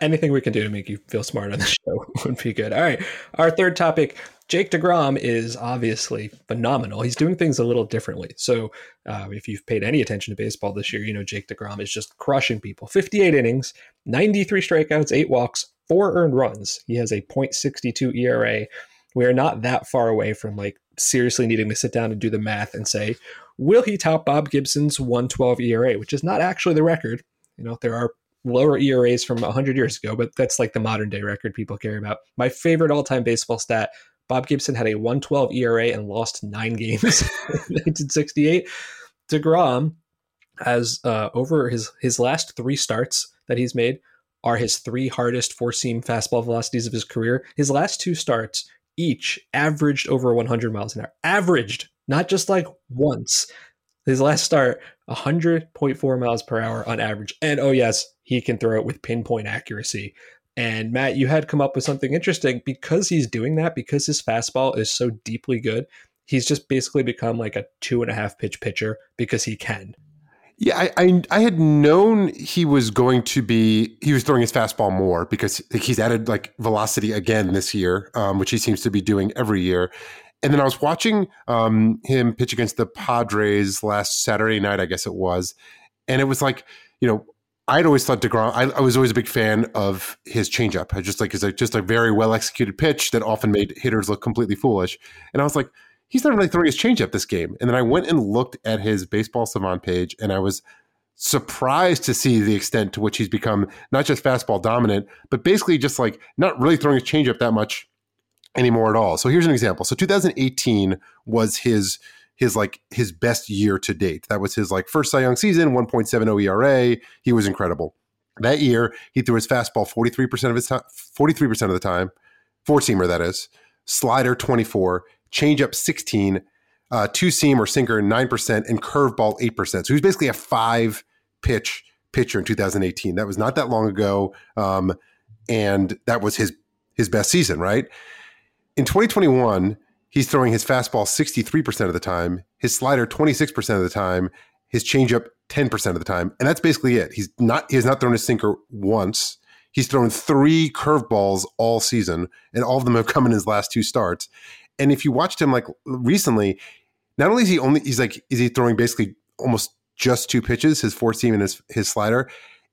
Speaker 1: anything we can do to make you feel smart on the [laughs] show would be good. All right, our third topic. Jake DeGrom is obviously phenomenal. He's doing things a little differently. So, uh, if you've paid any attention to baseball this year, you know Jake DeGrom is just crushing people. 58 innings, 93 strikeouts, eight walks, four earned runs. He has a .62 ERA. We are not that far away from like seriously needing to sit down and do the math and say, will he top Bob Gibson's 112 ERA, which is not actually the record. You know, there are lower ERAs from 100 years ago, but that's like the modern day record people care about. My favorite all time baseball stat Bob Gibson had a 112 ERA and lost nine games [laughs] in 1968. DeGrom has uh, over his, his last three starts that he's made are his three hardest four seam fastball velocities of his career. His last two starts, each averaged over 100 miles an hour. Averaged, not just like once. His last start, 100.4 miles per hour on average. And oh, yes, he can throw it with pinpoint accuracy. And Matt, you had come up with something interesting because he's doing that, because his fastball is so deeply good. He's just basically become like a two and a half pitch pitcher because he can.
Speaker 2: Yeah, I, I, I had known he was going to be he was throwing his fastball more because he's added like velocity again this year, um, which he seems to be doing every year. And then I was watching um, him pitch against the Padres last Saturday night, I guess it was, and it was like, you know, I'd always thought Degrom. I, I was always a big fan of his changeup. I just like is a, just a very well executed pitch that often made hitters look completely foolish. And I was like, he's not really throwing his changeup this game. And then I went and looked at his baseball savant page, and I was surprised to see the extent to which he's become not just fastball dominant, but basically just like not really throwing his changeup that much anymore at all. So here's an example. So 2018 was his his like his best year to date. That was his like first Cy Young season, 1.70 ERA. He was incredible. That year, he threw his fastball 43% of his time, 43% of the time, four seamer that is, slider 24, changeup 16, uh, two seam or sinker 9%, and curveball 8%. So he was basically a five pitch pitcher in 2018. That was not that long ago. Um, and that was his his best season, right? In 2021, he's throwing his fastball 63% of the time, his slider 26% of the time, his changeup 10% of the time. And that's basically it. He's not he has not thrown a sinker once. He's thrown three curveballs all season, and all of them have come in his last two starts. And if you watched him like recently, not only is he only he's like is he throwing basically almost just two pitches, his four seam and his his slider.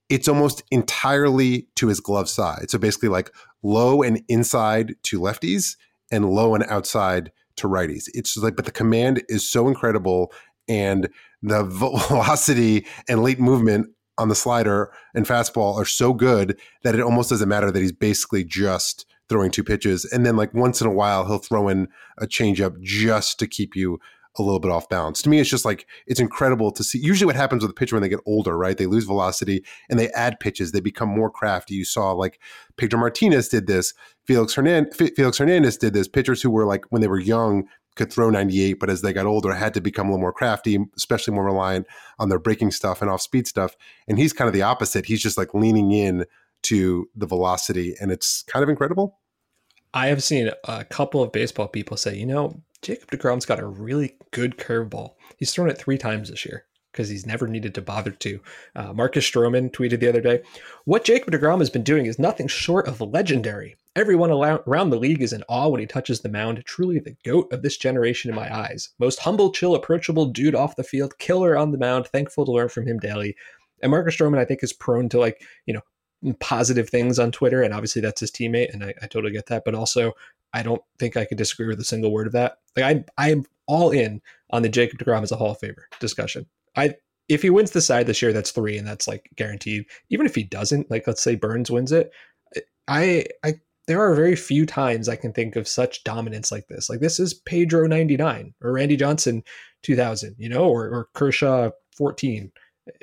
Speaker 2: It's almost entirely to his glove side. So basically like low and inside to lefties and low and outside to righties. It's like, but the command is so incredible and the [laughs] velocity and late movement on the slider and fastball are so good that it almost doesn't matter that he's basically just throwing two pitches. And then like once in a while, he'll throw in a changeup just to keep you a little bit off balance. To me, it's just like it's incredible to see. Usually, what happens with a pitcher when they get older, right? They lose velocity and they add pitches. They become more crafty. You saw like Pedro Martinez did this. Felix Hernandez, Felix Hernandez did this. Pitchers who were like when they were young could throw 98, but as they got older, had to become a little more crafty, especially more reliant on their breaking stuff and off speed stuff. And he's kind of the opposite. He's just like leaning in to the velocity, and it's kind of incredible.
Speaker 1: I have seen a couple of baseball people say, you know, Jacob DeGrom's got a really good curveball. He's thrown it three times this year because he's never needed to bother to. Uh, Marcus Stroman tweeted the other day, "What Jacob Degrom has been doing is nothing short of legendary. Everyone around the league is in awe when he touches the mound. Truly the goat of this generation in my eyes. Most humble, chill, approachable dude off the field, killer on the mound. Thankful to learn from him daily." And Marcus Stroman, I think, is prone to like you know positive things on Twitter, and obviously that's his teammate, and I, I totally get that. But also, I don't think I could disagree with a single word of that. Like I, I am all in on the Jacob Degrom as a Hall of Famer discussion. I if he wins the side this year, that's three, and that's like guaranteed. Even if he doesn't, like let's say Burnes wins it, I, I there are very few times I can think of such dominance like this. Like this is Pedro 99 or Randy Johnson 2000, you know, or, or Kershaw 14.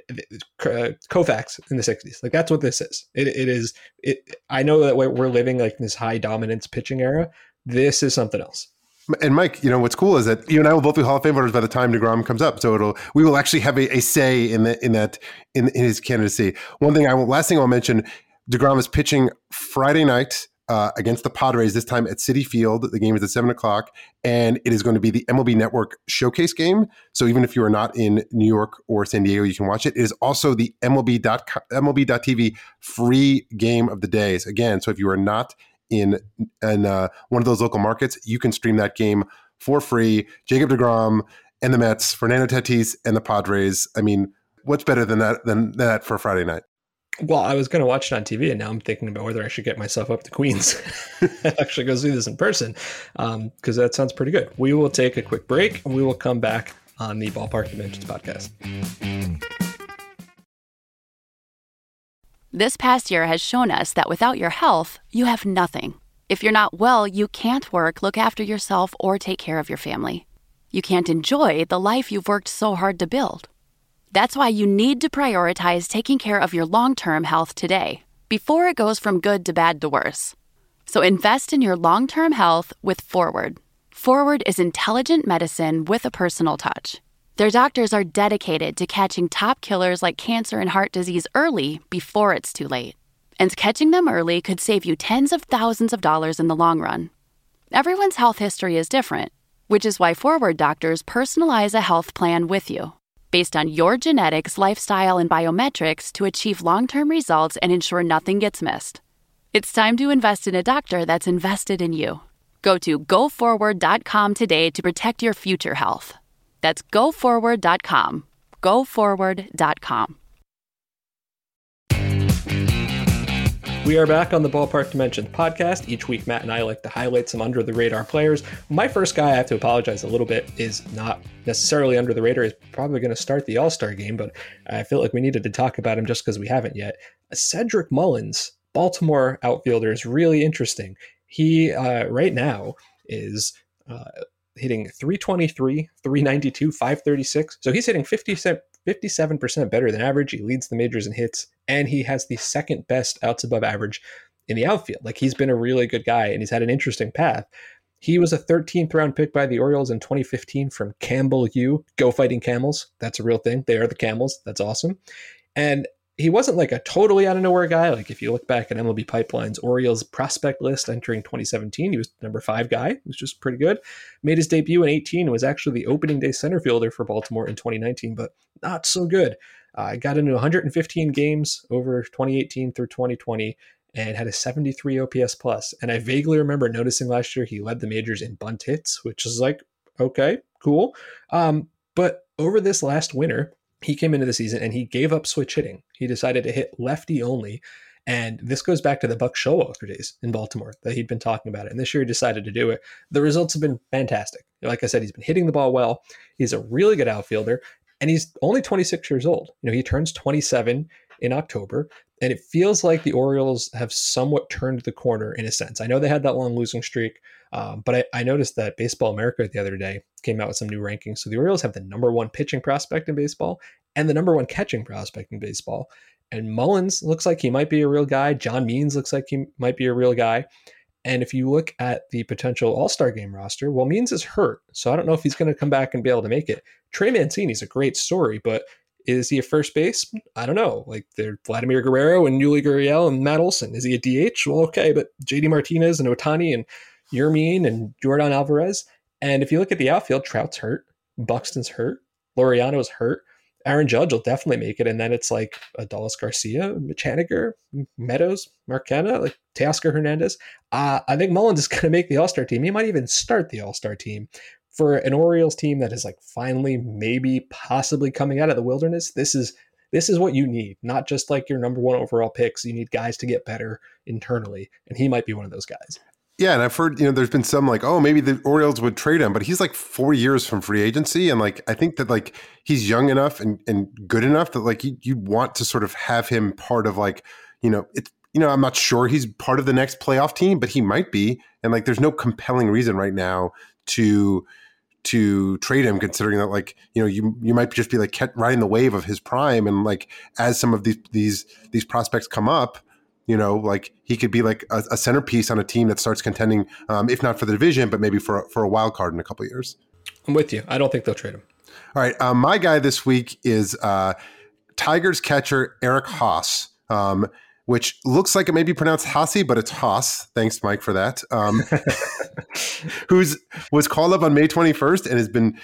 Speaker 1: Uh, Koufax in the 60s. Like that's what this is. It, it is it I know that we're living like this high dominance pitching era. This is something else.
Speaker 2: And Mike, you know what's cool is that you and I will both be Hall of Fame voters by the time Degrom comes up, so it'll we will actually have a, a say in the in that in, in his candidacy. One thing I will, last thing I'll mention: Degrom is pitching Friday night uh, against the Padres this time at Citi Field. The game is at seven o'clock, and it is going to be the MLB Network showcase game. So even if you are not in New York or San Diego, you can watch it. It is also the MLB MLB.TV free game of the days. Again, so if you are not in in uh, one of those local markets, you can stream that game for free. Jacob Degrom and the Mets, Fernando Tatis and the Padres. I mean, what's better than that than that for Friday night?
Speaker 1: Well, I was going to watch it on TV, and now I'm thinking about whether I should get myself up to Queens [laughs] actually go see this in person, because um, that sounds pretty good. We will take a quick break, and we will come back on the Ballpark Dimensions podcast.
Speaker 4: This past year has shown us that without your health, you have nothing. If you're not well, you can't work, look after yourself, or take care of your family. You can't enjoy the life you've worked so hard to build. That's why you need to prioritize taking care of your long term health today, before it goes from good to bad to worse. So invest in your long term health with Forward. Forward is intelligent medicine with a personal touch. Their doctors are dedicated to catching top killers like cancer and heart disease early before it's too late. And catching them early could save you tens of thousands of dollars in the long run. Everyone's health history is different, which is why Forward doctors personalize a health plan with you based on your genetics, lifestyle, and biometrics to achieve long term results and ensure nothing gets missed. It's time to invest in a doctor that's invested in you. Go to goforward.com today to protect your future health. That's goforward.com. Goforward.com.
Speaker 1: We are back on the Ballpark Dimensions podcast. Each week, Matt and I like to highlight some under the radar players. My first guy, I have to apologize a little bit, is not necessarily under the radar. Is probably going to start the All Star game, but I feel like we needed to talk about him just because we haven't yet. Cedric Mullins, Baltimore outfielder, is really interesting. He uh, right now is uh, hitting 323, 392, 536. So he's hitting 50 57% better than average. He leads the majors in hits, and he has the second best outs above average in the outfield. Like he's been a really good guy, and he's had an interesting path. He was a 13th round pick by the Orioles in 2015 from Campbell U. Go Fighting Camels. That's a real thing. They are the Camels. That's awesome. And he wasn't like a totally out of nowhere guy. Like if you look back at MLB Pipeline's Orioles prospect list entering 2017, he was number five guy, which was pretty good. Made his debut in 18 and was actually the opening day center fielder for Baltimore in 2019, but not so good. I uh, got into 115 games over 2018 through 2020 and had a 73 OPS plus. And I vaguely remember noticing last year he led the majors in bunt hits, which is like, okay, cool. Um, but over this last winter, he came into the season and he gave up switch hitting. He decided to hit lefty only. And this goes back to the Buck Showalter days in Baltimore that he'd been talking about it. And this year he decided to do it. The results have been fantastic. Like I said, he's been hitting the ball well. He's a really good outfielder. And he's only 26 years old. You know, he turns 27 in October. And it feels like the Orioles have somewhat turned the corner in a sense. I know they had that long losing streak, um, but I, I, noticed that Baseball America the other day came out with some new rankings. So the Orioles have the number one pitching prospect in baseball and the number one catching prospect in baseball. And Mullins looks like he might be a real guy. John Means looks like he might be a real guy. And if you look at the potential All Star game roster, well, Means is hurt. So I don't know if he's going to come back and be able to make it. Trey Mancini's a great story, but is he a first base? I don't know. Like they're Vladimir Guerrero and Yuli Gurriel and Matt Olson. Is he a DH? Well, okay, but JD Martinez and Ohtani and Yermin and Yordan Alvarez. And if you look at the outfield, Trout's hurt, Buxton's hurt, Laureano's hurt. Aaron Judge will definitely make it. And then it's like Adolis Garcia, Mitch Haniger, Meadows, Marquena, like Teoscar Hernandez. Uh, I think Mullins is [laughs] going to make the All Star team. He might even start the All Star team for an Orioles team that is like finally maybe possibly coming out of the wilderness, this is this is what you need, not just like your number one overall picks. You need guys to get better internally, and he might be one of those guys.
Speaker 2: Yeah, and I've heard you know there's been some like oh maybe the Orioles would trade him, but he's like four years from free agency, and like I think that like he's young enough and, and good enough that like you you want to sort of have him part of like you know it's you know I'm not sure he's part of the next playoff team, but he might be, and like there's no compelling reason right now to to trade him, considering that like you know you you might just be like riding the wave of his prime, and like as some of these these these prospects come up, you know, like he could be like a, a centerpiece on a team that starts contending, um, if not for the division, but maybe for for a wild card in a couple years.
Speaker 1: I'm with you. I don't think they'll trade him.
Speaker 2: All right, um, my guy this week is uh, Tigers catcher Eric Haase. Um, which looks like it may be pronounced Hasi, but it's Haas. Thanks, Mike, for that. Um, [laughs] [laughs] who's was called up on May 21st and has been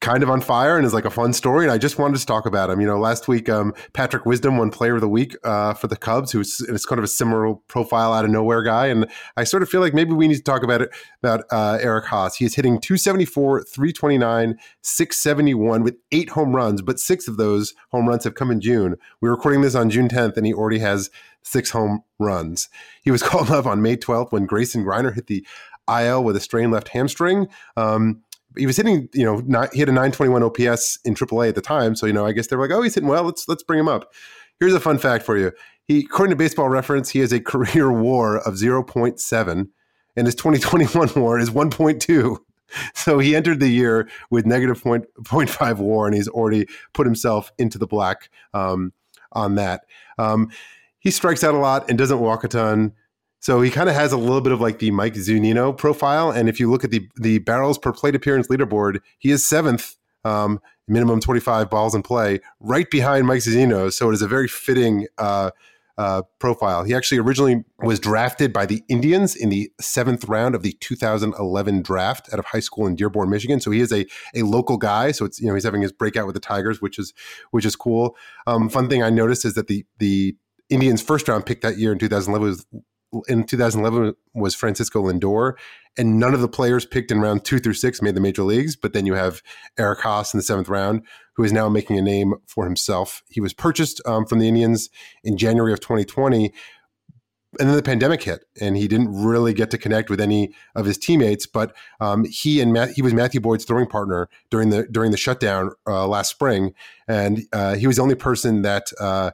Speaker 2: kind of on fire and is like a fun story. And I just wanted to talk about him. You know, last week, um, Patrick Wisdom won Player of the Week uh, for the Cubs, who's it's kind of a similar profile out of nowhere guy. And I sort of feel like maybe we need to talk about it about uh, Eric Haase. He is hitting 274, 329, 671 with eight home runs, but six of those home runs have come in June. We're recording this on June 10th, and he already has six home runs. He was [laughs] called up on May 12th when Grayson Greiner hit the IL with a strained left hamstring. Um, he was hitting, you know, not, he had a 921 OPS in AAA at the time. So, you know, I guess they were like, oh, he's hitting well. Let's let's bring him up. Here's a fun fact for you. He, according to Baseball Reference, he has a [laughs] career WAR of 0.7, and his 2021 WAR is 1.2. [laughs] So he entered the year with negative point, 0.5 WAR, and he's already put himself into the black um, on that. Um, he strikes out a lot and doesn't walk a ton. So he kind of has a little bit of like the Mike Zunino profile. And if you look at the the barrels per plate appearance leaderboard, he is seventh, um, minimum 25 balls in play, right behind Mike Zunino. So it is a very fitting uh, uh, profile. He actually originally was drafted by the Indians in the seventh round of the 2011 draft out of high school in Dearborn, Michigan. So he is a a local guy. So it's you know he's having his breakout with the Tigers, which is which is cool. Um, fun thing I noticed is that the the Indians' first round pick that year in 2011 was in 2011 was Francisco Lindor, and none of the players picked in round two through six made the major leagues. But then you have Eric Haase in the seventh round, who is now making a name for himself. He was purchased um, from the Indians in January of 2020. And then the pandemic hit, and he didn't really get to connect with any of his teammates. But um, he and Matt, he was Matthew Boyd's throwing partner during the during the shutdown uh, last spring, and uh, he was the only person that uh,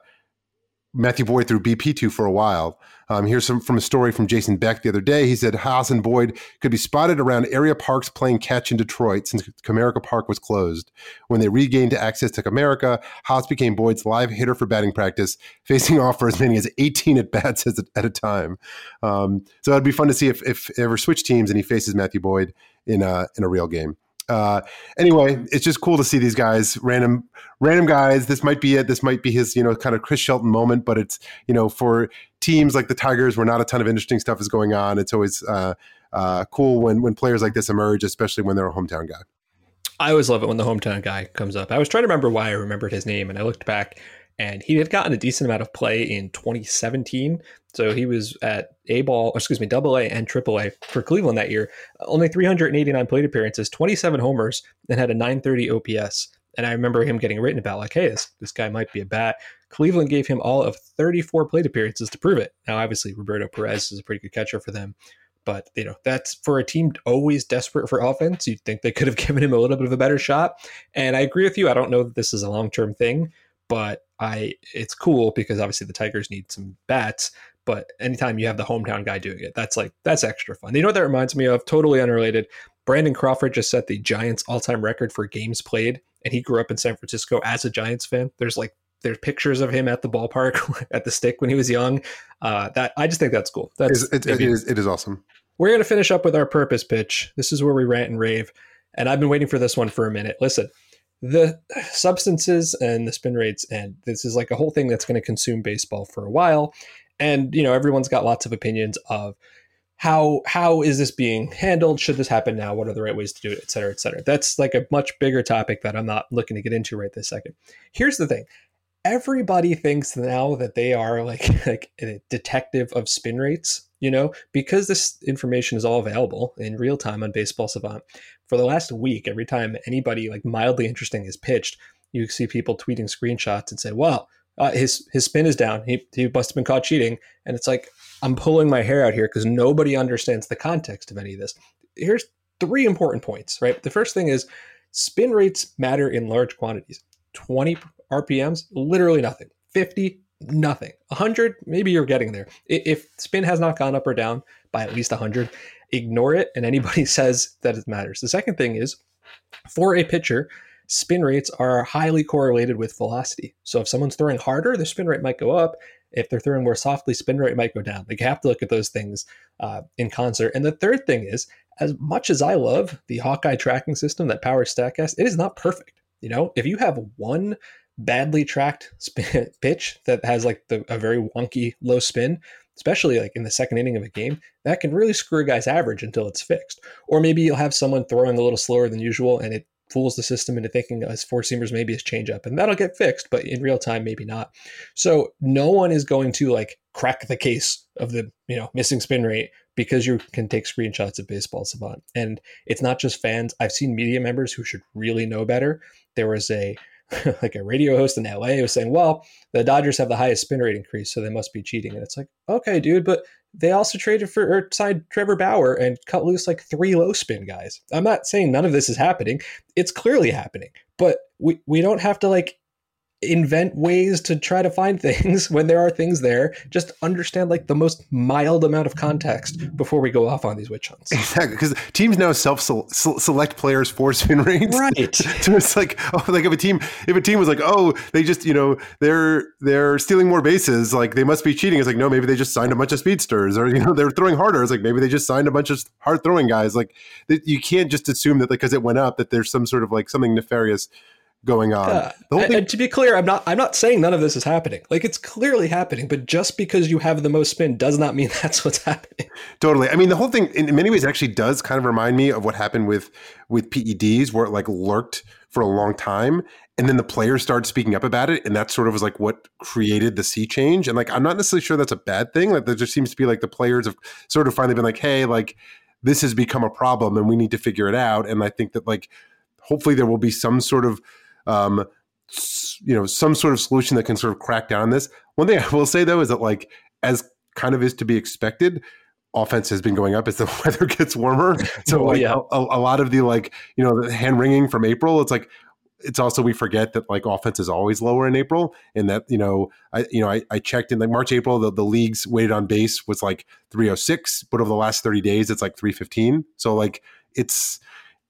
Speaker 2: Matthew Boyd threw BP2 for a while. Um, here's some from a story from Jason Beck the other day. He said Haase and Boyd could be spotted around area parks playing catch in Detroit since Comerica Park was closed. When they regained access to Comerica, Haase became Boyd's live hitter for batting practice, facing [laughs] off for as many as 18 at bats at a time. Um, so it'd be fun to see if, if ever switch teams and he faces Matthew Boyd in a in a real game uh, anyway, it's just cool to see these guys, random, random guys. This might be it. This might be his, you know, kind of Chris Shelton moment. But it's, you know, for teams like the Tigers, where not a ton of interesting stuff is going on, it's always uh, uh, cool when when players like this emerge, especially when they're a hometown guy.
Speaker 1: I always love it when the hometown guy comes up. I was trying to remember why I remembered his name, and I looked back, and he had gotten a decent amount of play in 2017. So he was at A ball, excuse me, double A and triple A for Cleveland that year. Only 389 plate appearances, 27 homers, and had a 930 OPS. And I remember him getting written about like, hey, this, this guy might be a bat. Cleveland gave him all of 34 plate appearances to prove it. Now, obviously, Roberto Perez is a pretty good catcher for them. But, you know, that's for a team always desperate for offense. You'd think they could have [laughs] given him a little bit of a better shot. And I agree with you. I don't know that this is a long term thing, but I it's cool because obviously the Tigers need some bats. But anytime you have the hometown guy doing it, that's like that's extra fun. You know what that reminds me of? Totally unrelated. Brandon Crawford just set the Giants all-time record for games played, and he grew up in San Francisco as a Giants fan. There's like there's pictures of him at the ballpark [laughs] at the stick when he was young. Uh, that I just think that's cool. That's
Speaker 2: it, it, it is it is awesome.
Speaker 1: We're gonna finish up with our purpose pitch. This is where we rant and rave, and I've been waiting for this one for a minute. Listen, the substances and the spin rates, and this is like a whole thing that's going to consume baseball for a while. And you know everyone's got lots of opinions of how how is this being handled? Should this happen now? What are the right ways to do it? Et cetera et cetera. That's like a much bigger topic that i'm not looking to get into right this second. Here's the thing. Everybody thinks now that they are like [laughs] like a detective of spin rates you know because this information is all available in real time on baseball savant for the last week every time anybody like mildly interesting is pitched you see people tweeting screenshots and say well uh, his his spin is down. He he must have been caught cheating, and it's like I'm pulling my hair out here because nobody understands the context of any of this. Here's three important points. Right, the first thing is spin rates matter in large quantities. 20 RPMs, literally nothing. 50, nothing. 100, maybe you're getting there. If spin has not gone up or down by at least 100, ignore it, and anybody [laughs] says that it matters. The second thing is for a pitcher spin rates are highly correlated with velocity. So if someone's throwing harder, their spin rate might go up. If they're throwing more softly, spin rate might go down. Like you have to look at those things uh, in concert. And the third thing is, as much as I love the Hawkeye tracking system that powers Statcast, it is not perfect. You know, if you have one badly tracked spin, [laughs] pitch that has like the, a very wonky low spin, especially like in the second inning of a game, that can really screw a guy's average until it's fixed. Or maybe you'll have someone throwing a little slower than usual and it fools the system into thinking as four seamers maybe as changeup, and that'll get fixed, but in real time maybe not. So no one is going to like crack the case of the you know missing spin rate because you can take screenshots of baseball savant, and it's not just fans. I've seen media members who should really know better. There was a [laughs] like a radio host in LA was saying, "Well, the Dodgers have the highest spin rate increase, so they must be cheating." And it's like, okay, dude, but they also traded for or signed Trevor Bauer and cut loose like three low spin guys. I'm not saying none of this is happening. It's clearly happening, but we we don't have to like invent ways to try to find things [laughs] when there are things there. Just understand like the most mild amount of context before we go off on these witch hunts.
Speaker 2: Exactly, because teams now self select players for spin rates.
Speaker 1: Right. [laughs]
Speaker 2: so it's like, oh, like if a team if a team was like, oh, they just you know they're they're stealing more bases, like they must be cheating. It's like no, maybe they just signed a bunch of speedsters, or you know they're throwing harder. It's like maybe they just signed a bunch of hard throwing guys. Like you can't just assume that like because it went up that there's some sort of like something nefarious going on.
Speaker 1: Uh, thing- and to be clear, I'm not I'm not saying none of this is happening. Like it's clearly happening, but just because you have the most spin does not mean [laughs] that's what's happening.
Speaker 2: Totally. I mean, the whole thing in many ways actually does kind of remind me of what happened with with PEDs, where it like lurked for a long time, and then the players started speaking up about it, and that sort of was like what created the sea change. And like, I'm not necessarily sure that's a bad thing. Like, there just seems to be like the players have sort of finally been like, hey, like this has become a problem, and we need to figure it out. And I think that like hopefully there will be some sort of um, you know some sort of solution that can sort of crack down on this. One thing [laughs] I will say though is that like as kind of is to be expected, offense has been going up as the [laughs] weather gets warmer. So oh, like yeah. a, a, lot of the like you know the hand wringing from April, it's like it's also we forget that like offense is always lower in April, and that you know I you know I, I checked in like March April the, the league's weighted on base was like 306, but over the last 30 days it's like 315. So like it's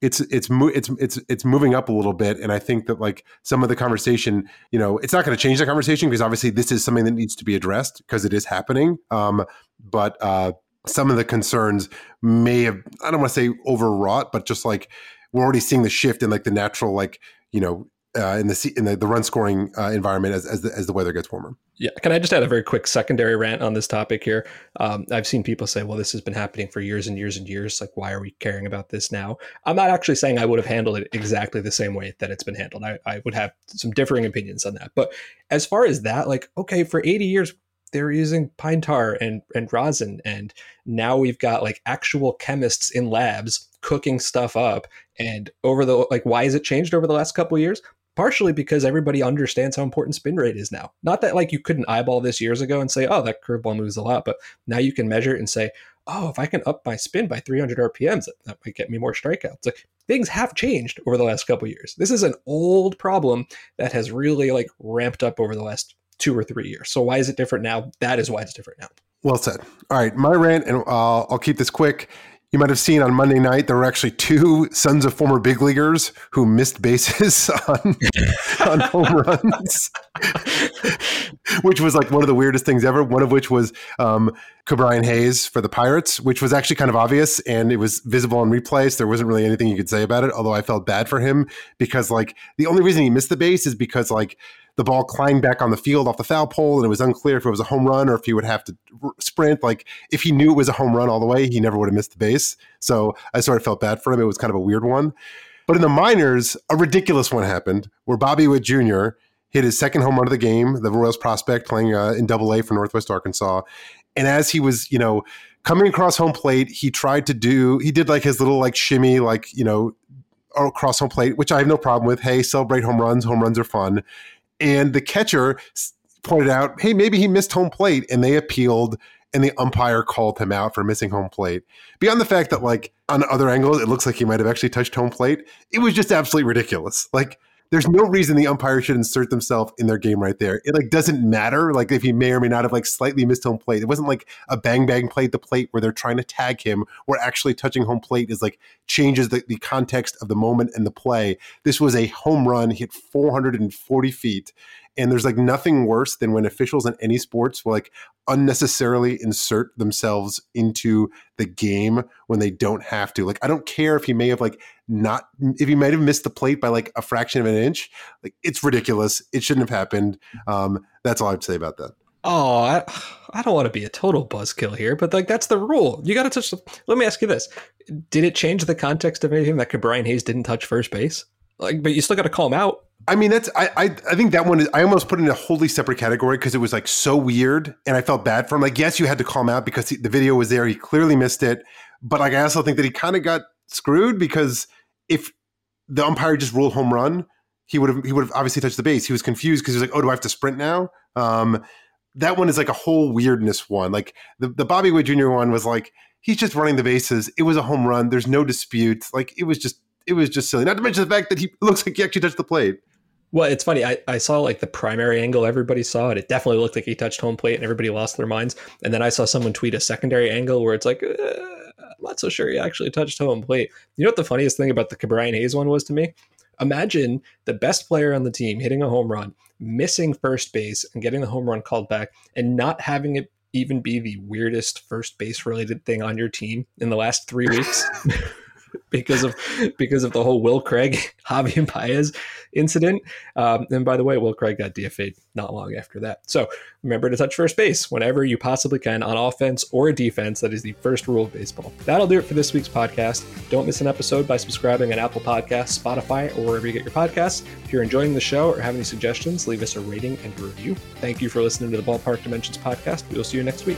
Speaker 2: it's it's it's it's it's moving up a little bit and i think that like some of the conversation you know it's not going to change the conversation because obviously this is something that needs to be addressed because it is happening um, but uh, some of the concerns may have i don't want to say overwrought but just like we're already seeing the shift in like the natural like you know uh, in the in the, the run scoring uh, environment as as the, as the weather gets warmer.
Speaker 1: Yeah, can I just add a very quick secondary rant on this topic here? Um, I've seen people say, "Well, this has been happening for years and years and years. Like, why are we caring about this now?" I'm not actually saying I would have handled it exactly the same way that it's been handled. I, I would have some differing opinions on that. But as far as that, like, okay, for 80 years they're using pine tar and and rosin, and now we've got like actual chemists in labs cooking stuff up. And over the like, why has it changed over the last couple years? Partially because everybody understands how important spin rate is now. Not that like you couldn't eyeball this years ago and say, oh, that curveball moves a lot, but now you can measure it and say, oh, if I can up my spin by 300 RPMs, that, that might get me more strikeouts. Like things have changed over the last couple years. This is an old problem that has really like ramped up over the last two or three years. So why is it different now? That is why it's different now.
Speaker 2: Well said. All right, my rant, and uh, I'll keep this quick. You might have seen on Monday night there were actually two sons of former big leaguers who missed bases [laughs] on on home runs, [laughs] which was like one of the weirdest things ever. One of which was um, Ke'Bryan Hayes for the Pirates, which was actually kind of obvious and it was visible on replays. So there wasn't really anything you could say about it. Although I felt bad for him because like the only reason he missed the base is because like the ball climbed back on the field off the foul pole, and it was unclear if it was a home run or if he would have to sprint. Like if he knew it was a home run all the way, he never would have missed the base. So I sort of felt bad for him. It was kind of a weird one. But in the minors, a ridiculous one happened where Bobby Witt Jr. hit his second home run of the game, the Royals prospect playing uh, in Double A for Northwest Arkansas. And as he was, you know, coming across home plate, he tried to do, he did like his little like shimmy, like, you know, across home plate, which I have no problem with. Hey, celebrate home runs. Home runs are fun. And the catcher pointed out, hey, maybe he missed home plate. And they appealed, and the umpire called him out for missing home plate. Beyond the fact that, like, on other angles, it looks like he might have actually touched home plate, it was just absolutely ridiculous. Like, there's no reason the umpire should insert themselves in their game right there. It like doesn't matter like if he may or may not have like slightly missed home plate. It wasn't like a bang bang play at the plate where they're trying to tag him or actually touching home plate is like changes the, the context of the moment and the play. This was a home run, hit 440 feet and there's like nothing worse than when officials in any sports will like unnecessarily insert themselves into the game when they don't have to. Like I don't care if he may have like not if he might have missed the plate by like a fraction of an inch. Like it's ridiculous. It shouldn't have happened. Um, that's all I'd say about that.
Speaker 1: Oh, I, I don't want to be a total buzzkill here, but like that's the rule. You got to touch. The, let me ask you this: Did it change the context of anything that Brian Hayes didn't touch first base? Like, but you still got to call him out.
Speaker 2: I mean, that's I, I I think that one is I almost put in a wholly separate category because it was like so weird, and I felt bad for him. Like, yes, you had to call him out because he, the video was there; he clearly missed it. But like, I also think that he kind of got screwed because if the umpire just ruled home run, he would have he would have obviously touched the base. He was confused because he was like, "Oh, do I have to sprint now?" Um, that one is like a whole weirdness one. Like the the Bobby Witt Jr. one was like he's just running the bases. It was a home run. There's no dispute. Like it was just it was just silly. Not to mention the fact that he [laughs] looks like he actually touched the plate.
Speaker 1: Well, it's funny. I, I saw like the primary angle everybody saw it. It definitely looked like he touched home plate and everybody lost their minds. And then I saw someone tweet a secondary angle where it's like, uh, I'm not so sure he actually touched home plate. You know what the funniest thing about the Ke'Bryan Hayes one was to me? Imagine the best player on the team hitting a home run, missing first base and getting the home run called back, and not having it even be the weirdest first base related thing on your team in the last three weeks. [laughs] [laughs] because of because of the whole Will Craig [laughs] Javi Baez incident. Um, and by the way, Will Craig got DFA'd not long after that. So remember to touch first base whenever you possibly can on offense or defense. That is the first rule of baseball. That'll do it for this week's podcast. Don't miss an episode by subscribing on Apple Podcasts, Spotify, or wherever you get your podcasts. If you're enjoying the show or have any suggestions, leave us a rating and a review. Thank you for listening to the Ballpark Dimensions podcast. We'll see you next week.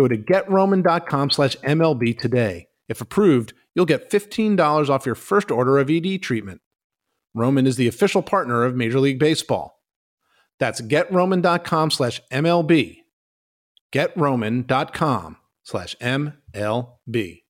Speaker 3: Go to getroman.com slash MLB today. If approved, you'll get $15 off your first order of ED treatment. Roman is the official partner of Major League Baseball. That's getroman.com slash MLB. Getroman.com slash MLB.